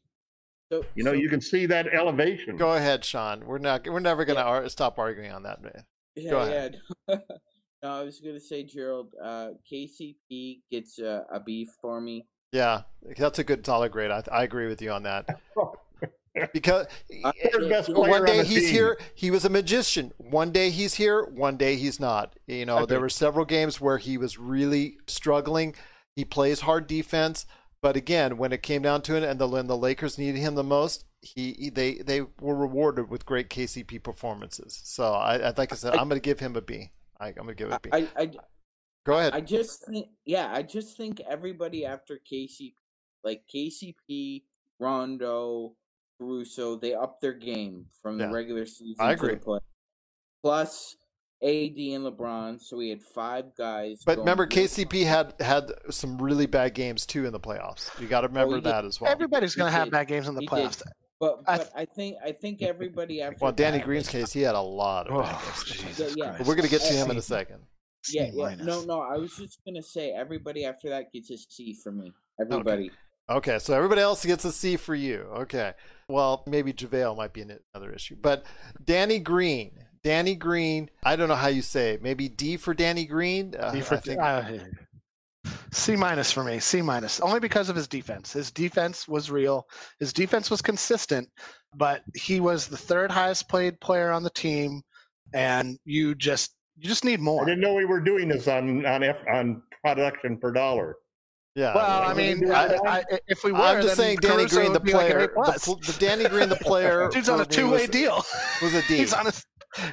So, You know, so- you can see that elevation. Go ahead, Sean. We're not. We're never gonna ar- stop arguing on that, man. Yeah, Go yeah. no, I was gonna say, Gerald. Uh, KCP gets uh, a B for me. Yeah, that's a good solid grade. I, I agree with you on that. Because one day the he's team. here, he was a magician. One day he's here, one day he's not. You know, there were several games where he was really struggling. He plays hard defense, but again, when it came down to it, and the when the Lakers needed him the most, he, he- they they were rewarded with great KCP performances. So I, I like I said, I'm going to give him a B. I, I'm going to give it a B. I, I, Go ahead. I just think, yeah, I just think everybody after KCP, like KCP, Rondo, Caruso, they upped their game from Yeah. the regular season I to agree. the play. Plus AD and LeBron, so we had five guys. but remember, great. KCP had had some really bad games too in the playoffs. You got to oh, remember he did. that as well. Everybody's going to have bad games in the He playoffs. did. But I but I think I think everybody after Well, Danny that, Green's case, he had a lot of Oh. Jesus Yeah, yeah. But we're going to get to him in a second. Yeah, C yeah. No, no. I was just gonna say everybody after that gets a C for me. Everybody. Okay, so everybody else gets a C for you. Okay. Well, maybe JaVale might be another issue. But Danny Green. Danny Green, I don't know how you say it. Maybe D for Danny Green? Uh, D for- I think, uh, C minus for me. C minus, only because of his defense. His defense was real. His defense was consistent, but he was the third highest played player on the team, and you just you just need more. I didn't know we were doing this on on F, on production per dollar. Yeah. Well, I mean, do we do I, I, if we were, I'm just saying Danny Caruso Green, the would be like player. The, the Danny Green, the player. Dude's on a two-way was, deal. was a D. He's on a.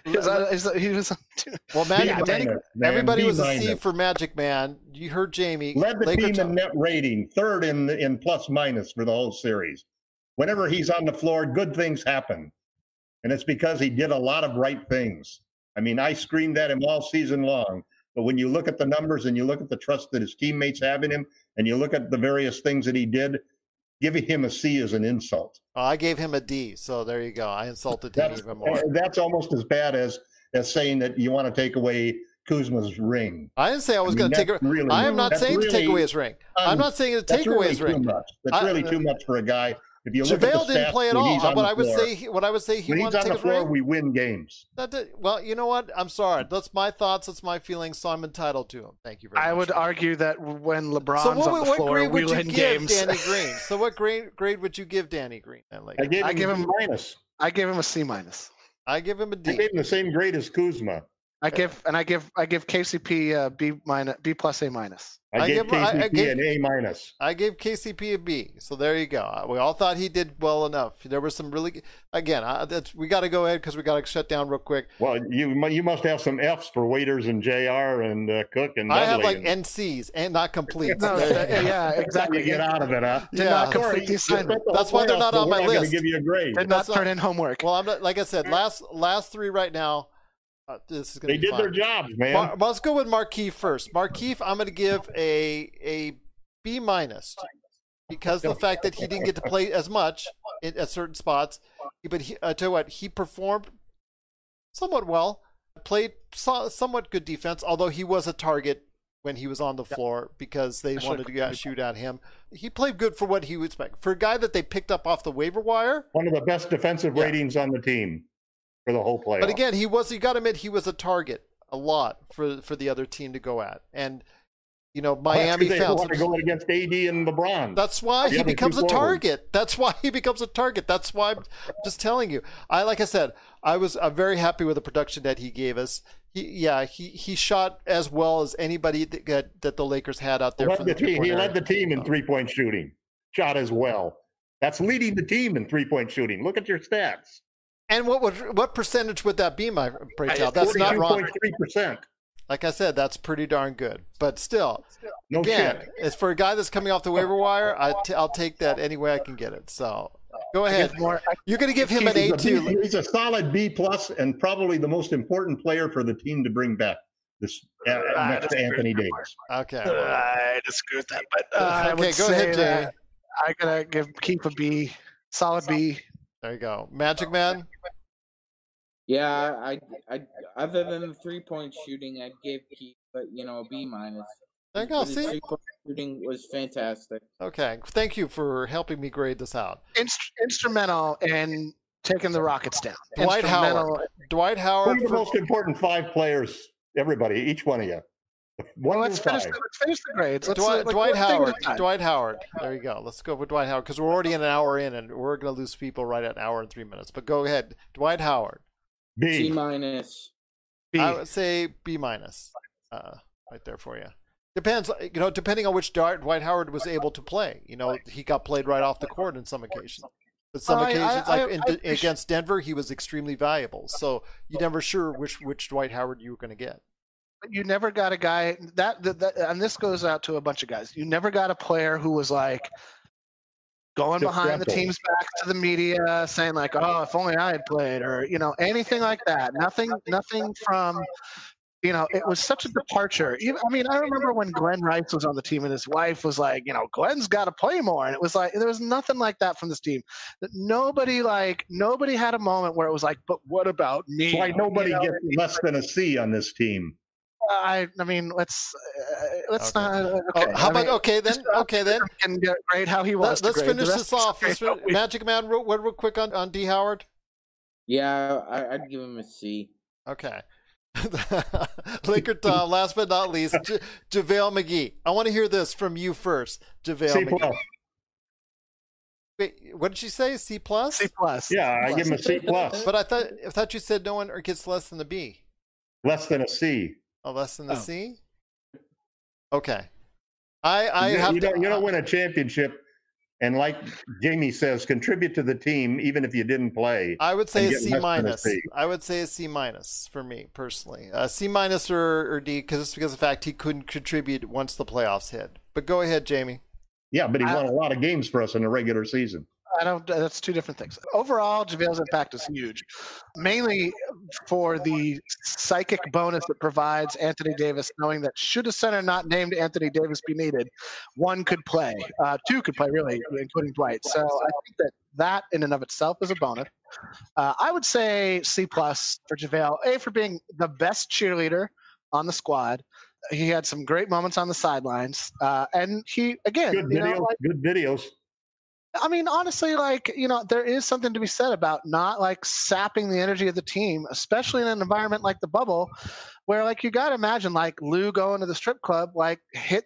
He's on a he's, he was. On two, well, B Magic, Danny- minus, man, everybody B was a C for Magic Man. You heard Jamie. Led the Laker team top- in net rating, third in in plus minus for the whole series. Whenever he's on the floor, good things happen, and it's because he did a lot of right things. I mean, I screamed at him all season long. But when you look at the numbers and you look at the trust that his teammates have in him, and you look at the various things that he did, giving him a C is an insult. Oh, I gave him a D. So there you go. I insulted him That's, even more. that's almost as bad as as saying that you want to take away Kuzma's ring. I didn't say I was I going mean, to take. a- really- I am not saying to take away his ring. I'm um, not saying to take away really his too ring. much. That's I- really too much for a guy. If you look at JaVale didn't stats play at all. What the I would floor, say, he- what I would say, he when he's wanted to on take the his floor, ring. we win games. That did- well, you know what? I'm sorry. That's my thoughts. That's my feelings. So I'm entitled to them. Thank you very much. I would argue that when LeBron's So what, on the what floor, grade we would you win give games. Danny Green? So what grade grade would you give Danny Green? Then, like, I gave him, I give him- a minus. I give him a C minus. I give him a I D. gave him the same grade as Kuzma. I give and I give I give KCP uh, B minus B plus A minus. I, I gave give- I- I KCP gave- an A minus. I gave KCP a B. So there you go. We all thought he did well enough. There were some really, again, I, that's, we got to go ahead because we got to shut down real quick. Well, you you must have some Fs for Waiters and Jr. and uh, Cook and I Dudley. have like and NCs and not complete. No, yeah, go. yeah, that's how exactly. you get out of it, huh? Did Yeah. not complete the you spent assignment. the whole That's why they're playoffs, not but on we're my gonna list. give you a grade. Did not That's not- turn in homework. Well, I'm not, like I said, last last three right now. Uh, this is going They to be did fun. their jobs, man. Mar- let's go with Markieff first. Markieff, I'm going to give a a B minus because the fact that he didn't get to play as much in, at certain spots. But he, I tell you what, he performed somewhat well. Played so, somewhat good defense, although he was a target when he was on the floor because they Especially wanted to get, shoot at him. He played good for what he would expect. For a guy that they picked up off the waiver wire, One of the best defensive Yeah. ratings on the team for the whole playoff. But again, he was you got to admit he was a target a lot for for the other team to go at. And You know, Well, Miami they found to go against AD and LeBron. That's why The he becomes a target. That's why he becomes a target. That's why I'm just telling you. I like I said, I was I'm very happy with the production that he gave us. He, yeah, he, he shot as well as anybody that, that, that the Lakers had out there. the the team. He led the team in three point shooting. Shot as well. That's leading the team in three point shooting. Look at your stats. And what would what percentage would that be, my pray tell? That's not wrong. Three percent. Like I said, that's pretty darn good. But still, No again, shit. as for a guy that's coming off the waiver wire, I t- I'll take that any way I can get it. So go ahead. You're going to give him an A a two. He's a solid B plus and probably the most important player for the team to bring back this uh, next to Anthony with that Davis. Okay. I disagree with that, but uh, I Okay, would go say ahead, Jay. that I gotta give Keith a B, solid B. There you go, oh, Magic Man. Yeah, I, I, other than the three point shooting, I'd give Keith, but you know, a B minus. There you go. See. three-point shooting was fantastic. Okay. Thank you for helping me grade this out. Inst- instrumental in taking the Rockets down. Dwight Howard. Dwight Who Howard. are the most important five players? Everybody, each one of you. One Let's finish. The, let's finish the grades. Let's, Dwight, like, Dwight one thing at a Howard. Dwight Howard. There you go. Let's go with Dwight Howard because we're already an hour in and we're going to lose people right at an hour and three minutes. But go ahead, Dwight Howard. C B. minus. B. I would say B minus. Uh, right there for you. Depends, you know, depending on which Dwight Dwight Howard was able to play. You know, he got played right off the court in some occasions. But some I- I- occasions, I- like in, I against Denver, he was extremely valuable. So you never sure which which Dwight Howard you were going to get. You never got a guy that, that, that and this goes out to a bunch of guys. You never got a player who was like going behind the team's back to the media saying like oh if only i had played or you know anything like that. Nothing nothing from you know it was such a departure. Even- i mean i remember when glen rice was on the team and his wife was like you know glen's got to play more and it was like there was nothing like that from this team. Nobody like nobody had a moment where it was like but what about me? That's why nobody You know? gets less than a C on this team. I, I mean, let's uh, let's Okay. not. uh, Oh, Okay, how I about mean, okay then? uh, Okay then. Can get grade how he wants Let, us grade. Finish this off. Let's fin- we- Magic Man, real, real real quick on, on D Howard. Yeah, I, I'd give him a C. Okay. Laker Tom, last but not least, J- JaVale McGee. I want to hear this from you first, JaVale C McGee. plus. Wait, what did you say? C plus? C plus. Yeah, I give him a C plus. But I thought I thought you said no one gets less than the B. Less than a C. Oh, less than the Oh. C. Okay. I I you, have you to. don't, you don't win a championship, and like Jamie says, contribute to the team even if you didn't play. I would say and a get C less than a minus. I would say a C minus for me personally. A C minus or, or D because it's because of the fact he couldn't contribute once the playoffs hit. But go ahead, Jamie. Yeah, but he I- won a lot of games for us in the regular season. I don't. That's two different things. Overall, JaVale's impact is huge, mainly for the psychic bonus it provides Anthony Davis, knowing that should a center not named Anthony Davis be needed, one could play, uh, two could play really, including Dwight. So I think that that in and of itself is a bonus. Uh, I would say C plus for JaVale. A for being the best cheerleader on the squad. He had some great moments on the sidelines, uh, and he again, Good you know, videos. like, good videos. I mean, honestly, like, you know, there is something to be said about not like sapping the energy of the team, especially in an environment like the bubble, where like you got to imagine like Lou going to the strip club, like hit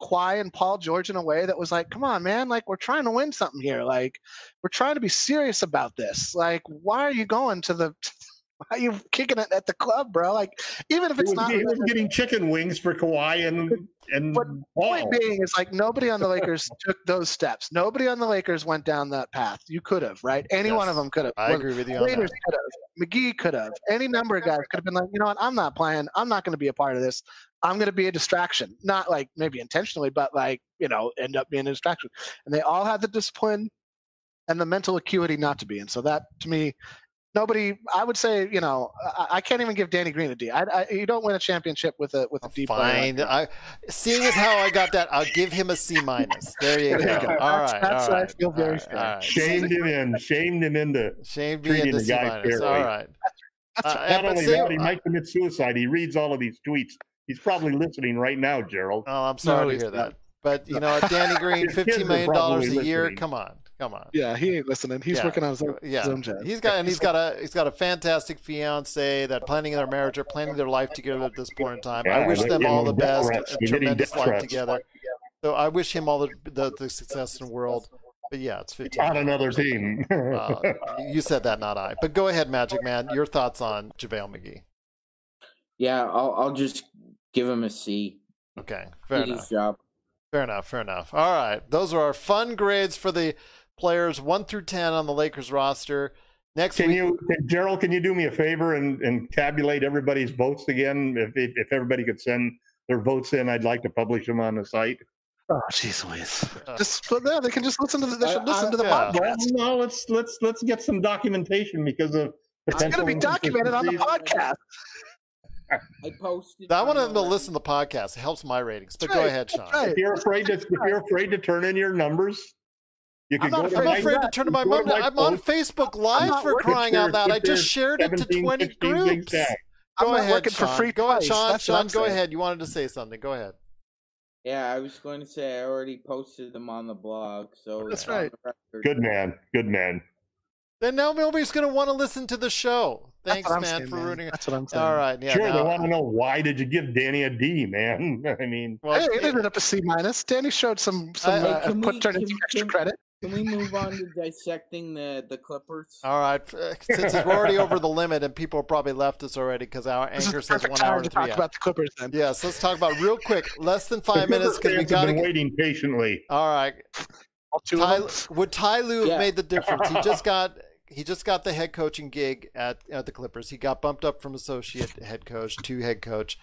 Kawhi and Paul George in a way that was like, come on, man, like we're trying to win something here. Like we're trying to be serious about this. Like, why are you going to the, why are you kicking it at the club, bro? Like, even if He it's was, not. he was getting chicken wings for Kawhi and and But point being is like nobody on the Lakers took those steps. Nobody on the Lakers went down that path. You could have, right? Any one of them could have. I Whether- agree with you on Waiters could have. McGee could have. Any number of guys could have been like, you know what? I'm not playing. I'm not going to be a part of this. I'm going to be a distraction. Not like maybe intentionally, but like you know, end up being a distraction. And they all had the discipline and the mental acuity not to be. And so that to me. Nobody, I would say, you know, I, I can't even give Danny Green a D. I, I, you don't win a championship with a with a D Fine. that. I, seeing as how I got that, I'll give him a C minus. There you There you go. go. All That's- right. that's- all I feel very all right, fair. all right. Shamed him in. Shamed him into Shame being treating the the C guy minus. fairly. All right. That's Uh, right. yeah, Not only see, that, he uh, might commit suicide. He reads all of these tweets. He's probably listening right now, Gerald. Oh, I'm sorry No, to hear that. But you know, Danny Green, His kids fifteen are million dollars a year. listening. Come on, Come on. Yeah, he ain't listening. He's Yeah. working on his own, Yeah, his own jazz. he's got and he's got a he's got a fantastic fiance that planning their marriage or planning their life together at this point in time. I wish them all the best, threats. a tremendous life threats. together. So I wish him all the the, the success in the world. But yeah, it's 15. On another team. Uh, you said that, not I. But go ahead, Magic Man. Your thoughts on JaVale McGee? Yeah, I'll I'll just give him a C. Okay, fair Did enough. job. Fair enough. Fair enough. All right, those are our fun grades for the players one through ten on the Lakers roster. Next Can week, you, can, Gerald? Can you do me a favor and, and tabulate everybody's votes again? If if if everybody could send their votes in, I'd like to publish them on the site. Oh, jeez Louise. Uh, Just but yeah, they can just listen to the they should I- listen I- to the yeah. Podcast. no, let's let's let's get some documentation because of It's going to be documented on the podcast. I posted. I want them to listen to the podcast. It helps my ratings. But That's go ahead, Sean. Right. If you're afraid to if you're afraid to turn in your numbers, you I'm can go not to I'm my- afraid to turn to my go mom. my I'm on. Facebook Live for crying out loud. I just shared it to 20 groups. stacks. I'm Go not ahead, working for free Go ahead. Sean. That's Sean, go ahead. You wanted to say something. Go ahead. Yeah, I was going to say I already posted them on the blog, so That's right. Good man, good man. Then now nobody's going to want to listen to the show. Thanks, man, saying, for man. rooting. That's what I'm saying. All right. Yeah. sure, they want to know why did you give Danny a D, man? I mean, well, Hey, it ended up a C minus. Danny showed some some I- uh, put we- turned into can- extra can- credit. Can we move on to dissecting the the Clippers? All right. uh, Since we're already over the limit and people have probably left us already because our anchor says one time hour to and three talk about the Clippers then. Yes, let's talk about real quick, less than five minutes because we've got to been waiting patiently. All right. All Ty, would Ty Lue have Yeah. made the difference? He just got he just got the head coaching gig at, at the Clippers. He got bumped up from associate head coach to head coach.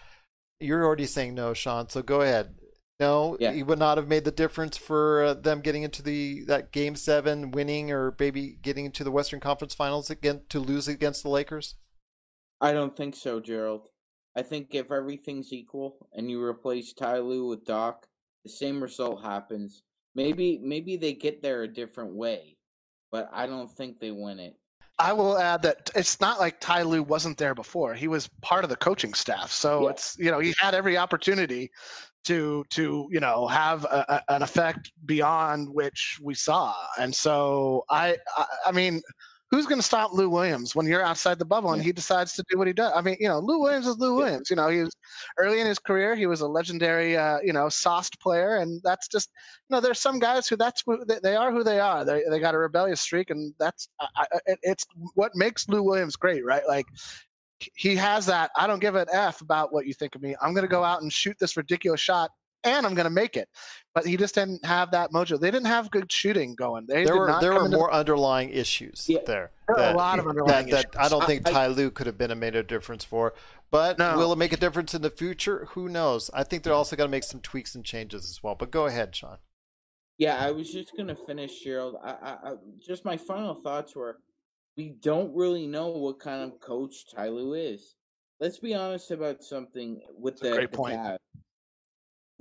You're already saying no, Sean. So go ahead. No, Yeah. he would not have made the difference for uh, them getting into the that game seven, winning, or maybe getting into the Western Conference Finals again to lose against the Lakers. I don't think so, Gerald. I think if everything's equal and you replace Ty Lue with Doc, the same result happens. Maybe maybe they get there a different way, but I don't think they win it. I will add that it's not like Ty Lue wasn't there before. He was part of the coaching staff, so Yeah. it's you know he had every opportunity to to you know have a, a, an effect beyond which we saw. And so I I, I mean, who's going to stop Lou Williams when you're outside the bubble and he decides to do what he does? I mean, you know, Lou Williams is Lou Williams. You know, he was early in his career. He was a legendary, uh, you know, sauced player, and that's just you know, there's some guys who that's who they- are who they are. They they got a rebellious streak, and that's I, I, it's what makes Lou Williams great, right? Like he has that. I don't give an f about what you think of me. I'm going to go out and shoot this ridiculous shot, and I'm going to make it. But he just didn't have that mojo. They didn't have good shooting going. They There were there were into- more underlying issues Yeah. there. There were a lot of underlying that, that I don't think I- Ty Lue could have been a made a difference for. But No. will it make a difference in the future? Who knows? I think they're also going to make some tweaks and changes as well. But go ahead, Sean. Yeah, I was just gonna finish, Gerald. I, I, I just my final thoughts were, we don't really know what kind of coach Ty Lue is. Let's be honest about something with That's a the, great the point. Cavs.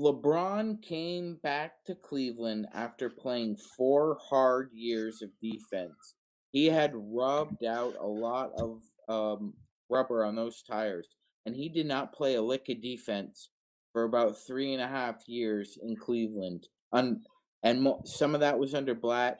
LeBron came back to Cleveland after playing four hard years of defense. He had rubbed out a lot of um, rubber on those tires, and he did not play a lick of defense for about three and a half years in Cleveland. And some of that was under Blatt.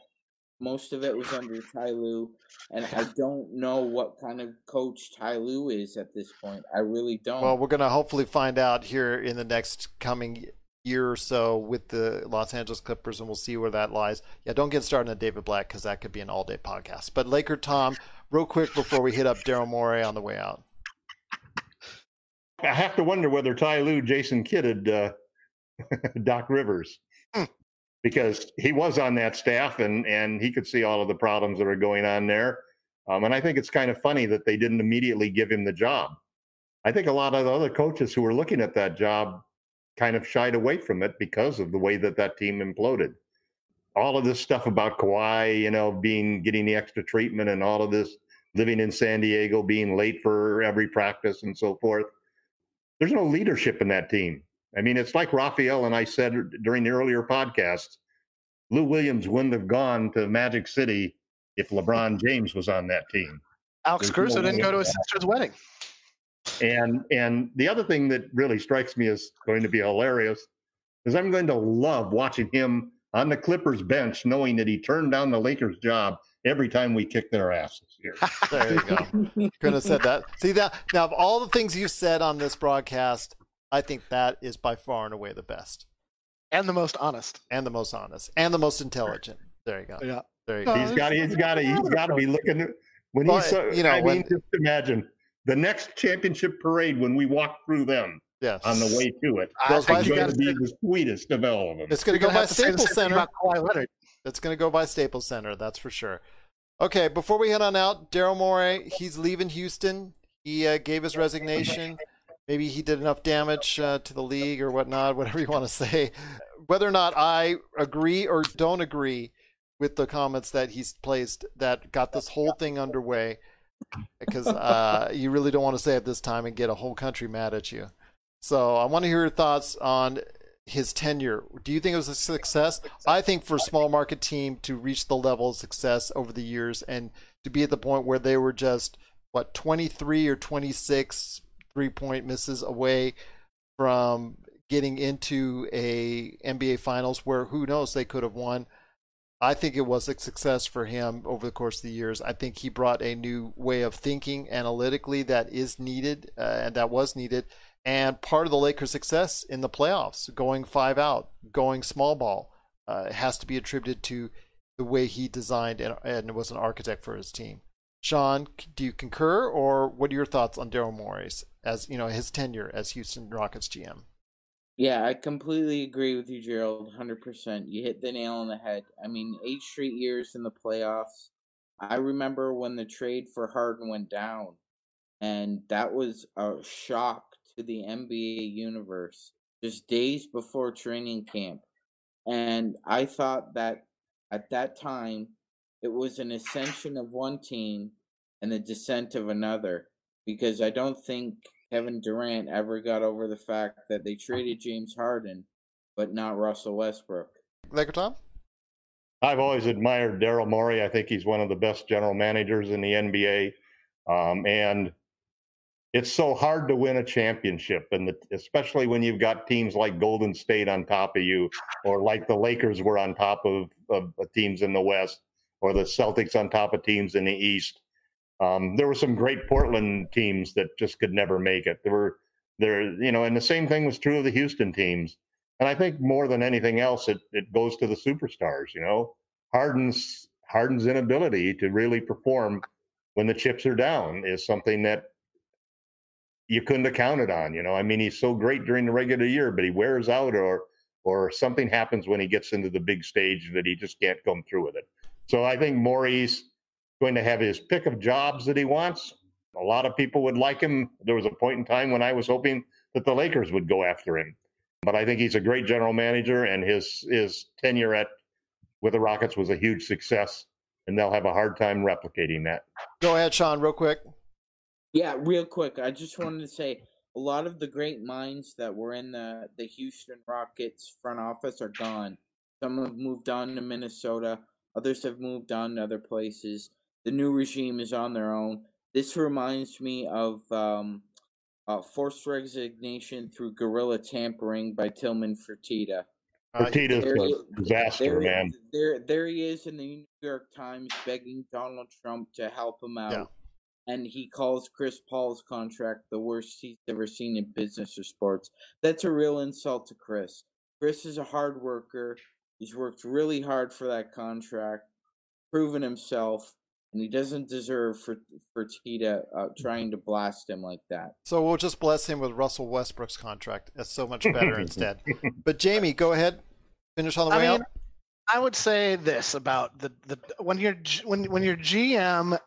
Most of it was under Ty Lue, and I don't know what kind of coach Ty Lue is at this point. I really don't. Well, we're going to hopefully find out here in the next coming year or so with the Los Angeles Clippers, and we'll see where that lies. Yeah, don't get started on David Blatt because that could be an all-day podcast. But Laker Tom, real quick before we hit up Daryl Morey on the way out. I have to wonder whether Ty Lue, Jason kidded uh, Doc Rivers Hmm. Because he was on that staff and and he could see all of the problems that are going on there. Um, and I think it's kind of funny that they didn't immediately give him the job. I think a lot of the other coaches who were looking at that job kind of shied away from it because of the way that that team imploded. All of this stuff about Kawhi, you know, being getting the extra treatment and all of this living in San Diego, being late for every practice and so forth. There's no leadership in that team. I mean, it's like Raphael and I said during the earlier podcast. Lou Williams wouldn't have gone to Magic City if LeBron James was on that team. Alex There's Caruso no didn't go to his that. sister's wedding. And and the other thing that really strikes me as going to be hilarious is I'm going to love watching him on the Clippers bench, knowing that he turned down the Lakers job every time we kick their asses here. There you go. Couldn't have said that. See that now of all the things you've said on this broadcast, I think that is by far and away the best. And the most honest. And the most honest. And the most intelligent. There you go. Yeah. There you go. He's got he's got to he's got to be looking when Well, he's so, you know, I when- mean just imagine the next championship parade when we walk through them Yes. on the way to it. I think It's going gotta to be the sweetest of all of them. It's going to go by have to say the Staples Center. about Kawhi Leonard. It's going to go by Staples Center, that's for sure. Okay, before we head on out, Daryl Morey, he's leaving Houston. He uh, gave his resignation. Maybe he did enough damage uh, to the league or whatnot, whatever you want to say. Whether or not I agree or don't agree with the comments that he's placed that got this whole thing underway, because uh, you really don't want to say it this time and get a whole country mad at you. So I want to hear your thoughts on his tenure. Do you think it was a success? I think for a small market team to reach the level of success over the years and to be at the point where they were just what 23 or 26 three point misses away from getting into a NBA finals where who knows they could have won. I think it was a success for him over the course of the years. I think he brought a new way of thinking analytically that is needed uh, and that was needed. And part of the Lakers' success in the playoffs, going five out, going small ball, uh, has to be attributed to the way he designed and, and was an architect for his team. Sean, do you concur, or what are your thoughts on Daryl Morey's as you know his tenure as Houston Rockets GM? Yeah, I completely agree with you, Gerald. Hundred percent. You hit the nail on the head. I mean, eight straight years in the playoffs. I remember when the trade for Harden went down, and that was a shock to the NBA universe. Just days before training camp, and I thought that at that time it was an ascension of one team and the descent of another because I don't think Kevin Durant ever got over the fact that they traded James Harden but not Russell Westbrook. Laker Tom? I've always admired Daryl Morey. I think he's one of the best general managers in the NBA. Um, and it's so hard to win a championship, and the, especially when you've got teams like Golden State on top of you, or like the Lakers were on top of, of teams in the West, or the Celtics on top of teams in the East. Um, there were some great Portland teams that just could never make it. There were there, you know, and the same thing was true of the Houston teams. And I think more than anything else, it, it goes to the superstars. You know, Harden's Harden's inability to really perform when the chips are down is something that you couldn't have counted on. You know, I mean, he's so great during the regular year, but he wears out, or or something happens when he gets into the big stage that he just can't come through with it. So I think Morey's going to have his pick of jobs that he wants. A lot of people would like him. There was a point in time when I was hoping that the Lakers would go after him. But I think he's a great general manager, and his his tenure at with the Rockets was a huge success, and they'll have a hard time replicating that. Go ahead, Sean, real quick. Yeah, real quick. I just wanted to say a lot of the great minds that were in the, the Houston Rockets front office are gone. Some have moved on to Minnesota, others have moved on to other places. The new regime is on their own. This reminds me of um, uh, forced resignation through guerrilla tampering by Tillman Fertitta. Fertitta's There he- a disaster, there, man. There, there he is in the New York Times begging Donald Trump to help him out. Yeah. And he calls Chris Paul's contract the worst he's ever seen in business or sports. That's a real insult to Chris. Chris is a hard worker. He's worked really hard for that contract, proven himself, and he doesn't deserve for Fertitta uh, trying to blast him like that. So we'll just bless him with Russell Westbrook's contract. That's so much better instead. But Jamie, go ahead. Finish on the I way mean, out. I would say this about the, the when your when when your GM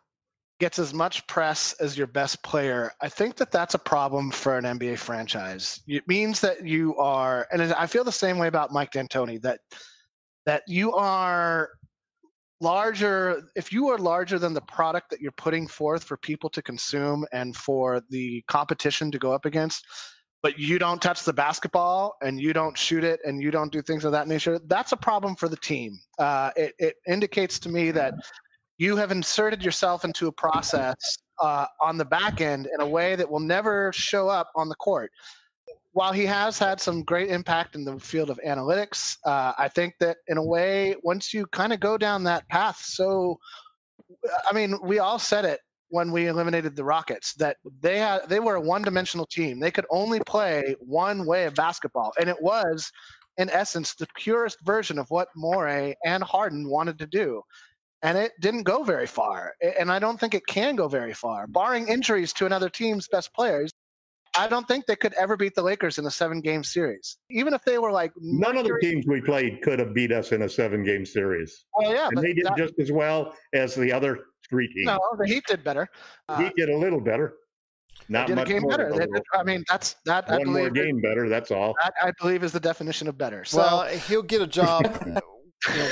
gets as much press as your best player, I think that that's a problem for an NBA franchise. It means that you are, and I feel the same way about Mike D'Antoni that that you are larger if you are larger than the product that you're putting forth for people to consume and for the competition to go up against but you don't touch the basketball and you don't shoot it and you don't do things of that nature that's a problem for the team. Uh, it, it indicates to me that you have inserted yourself into a process uh, on the back end in a way that will never show up on the court while he has had some great impact in the field of analytics, uh, I think that in a way, once you kind of go down that path, so I mean, we all said it when we eliminated the Rockets that they had they were a one-dimensional team. They could only play one way of basketball, and it was, in essence, the purest version of what Morey and Harden wanted to do. And it didn't go very far, and I don't think it can go very far, barring injuries to another team's best players. I don't think they could ever beat the Lakers in a seven-game series, even if they were like None of the teams we played could have beat us in a seven-game series. Oh yeah, and they did that- just as well as the other three teams. No, the Heat did better. Uh, he did a little better. Not they did a much game better. They did- I mean, that's that. I One more game better. That's all. That I believe is the definition of better. So, well, he'll get a job you know,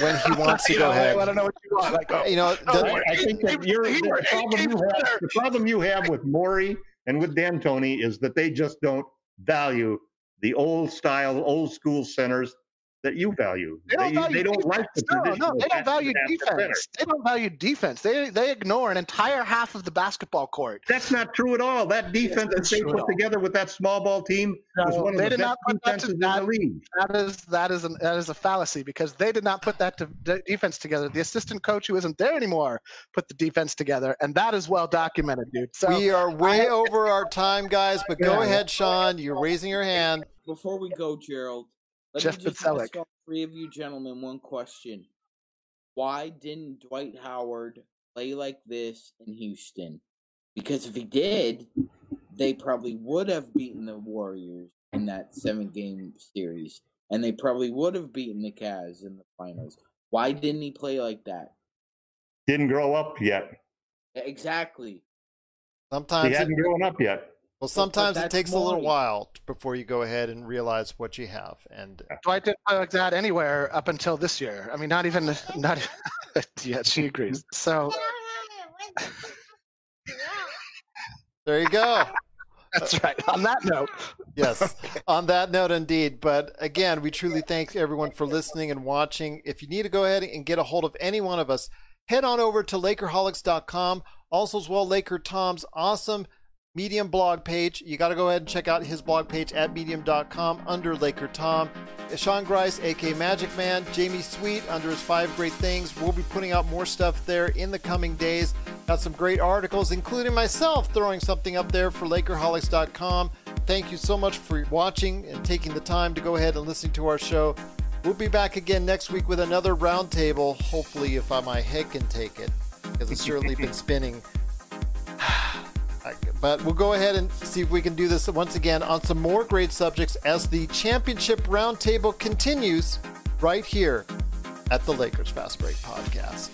when he wants to go know, ahead. I don't know what you want. Like, You know, oh, the- I, I think that you're, the, problem you have, the problem you have with Morey and with D'Antoni is that they just don't value the old style, old school centers that you value. They don't, value they don't defense. like the no, no, they don't value defense. They don't value defense. They they ignore an entire half of the basketball court. That's not true at all. That defense that they put together with that small ball team was one of they the did best not put that to defenses in that. the league. That is that is an, that is a fallacy because they did not put that to, de- defense together. The assistant coach who isn't there anymore put the defense together, and that is well documented, dude. So we are way over our time, guys. But go ahead, Sean. You're raising your hand. Before we go, Gerald, let Jeff me just Pitselek. ask all three of you gentlemen one question. Why didn't Dwight Howard play like this in Houston? Because if he did, they probably would have beaten the Warriors in that seven game series. And they probably would have beaten the Cavs in the finals. Why didn't he play like that? Didn't grow up yet. Exactly. Sometimes, he hadn't grown up yet. Well, sometimes it takes a little while before you go ahead and realize what you have. And i didn't play like that anywhere up until this year. I mean, not even not. yeah, she agrees. So there you go. that's right. On that note, Yes. On that note, indeed. But again, we truly thank everyone for listening and watching. If you need to go ahead and get a hold of any one of us, head on over to Lakerholics.com. Also, as well, Laker Tom's awesome Medium blog page. You got to go ahead and check out his blog page at medium.com under Laker Tom. Sean Grice, aka Magic Man, Jamie Sweet under his five great things. We'll be putting out more stuff there in the coming days. Got some great articles, including myself throwing something up there for Lakerholics.com. Thank you so much for watching and taking the time to go ahead and listen to our show. We'll be back again next week with another roundtable. Hopefully, if I, my head can take it, because it's certainly been spinning. But we'll go ahead and see if we can do this once again on some more great subjects as the championship roundtable continues right here at the Lakers Fast Break Podcast.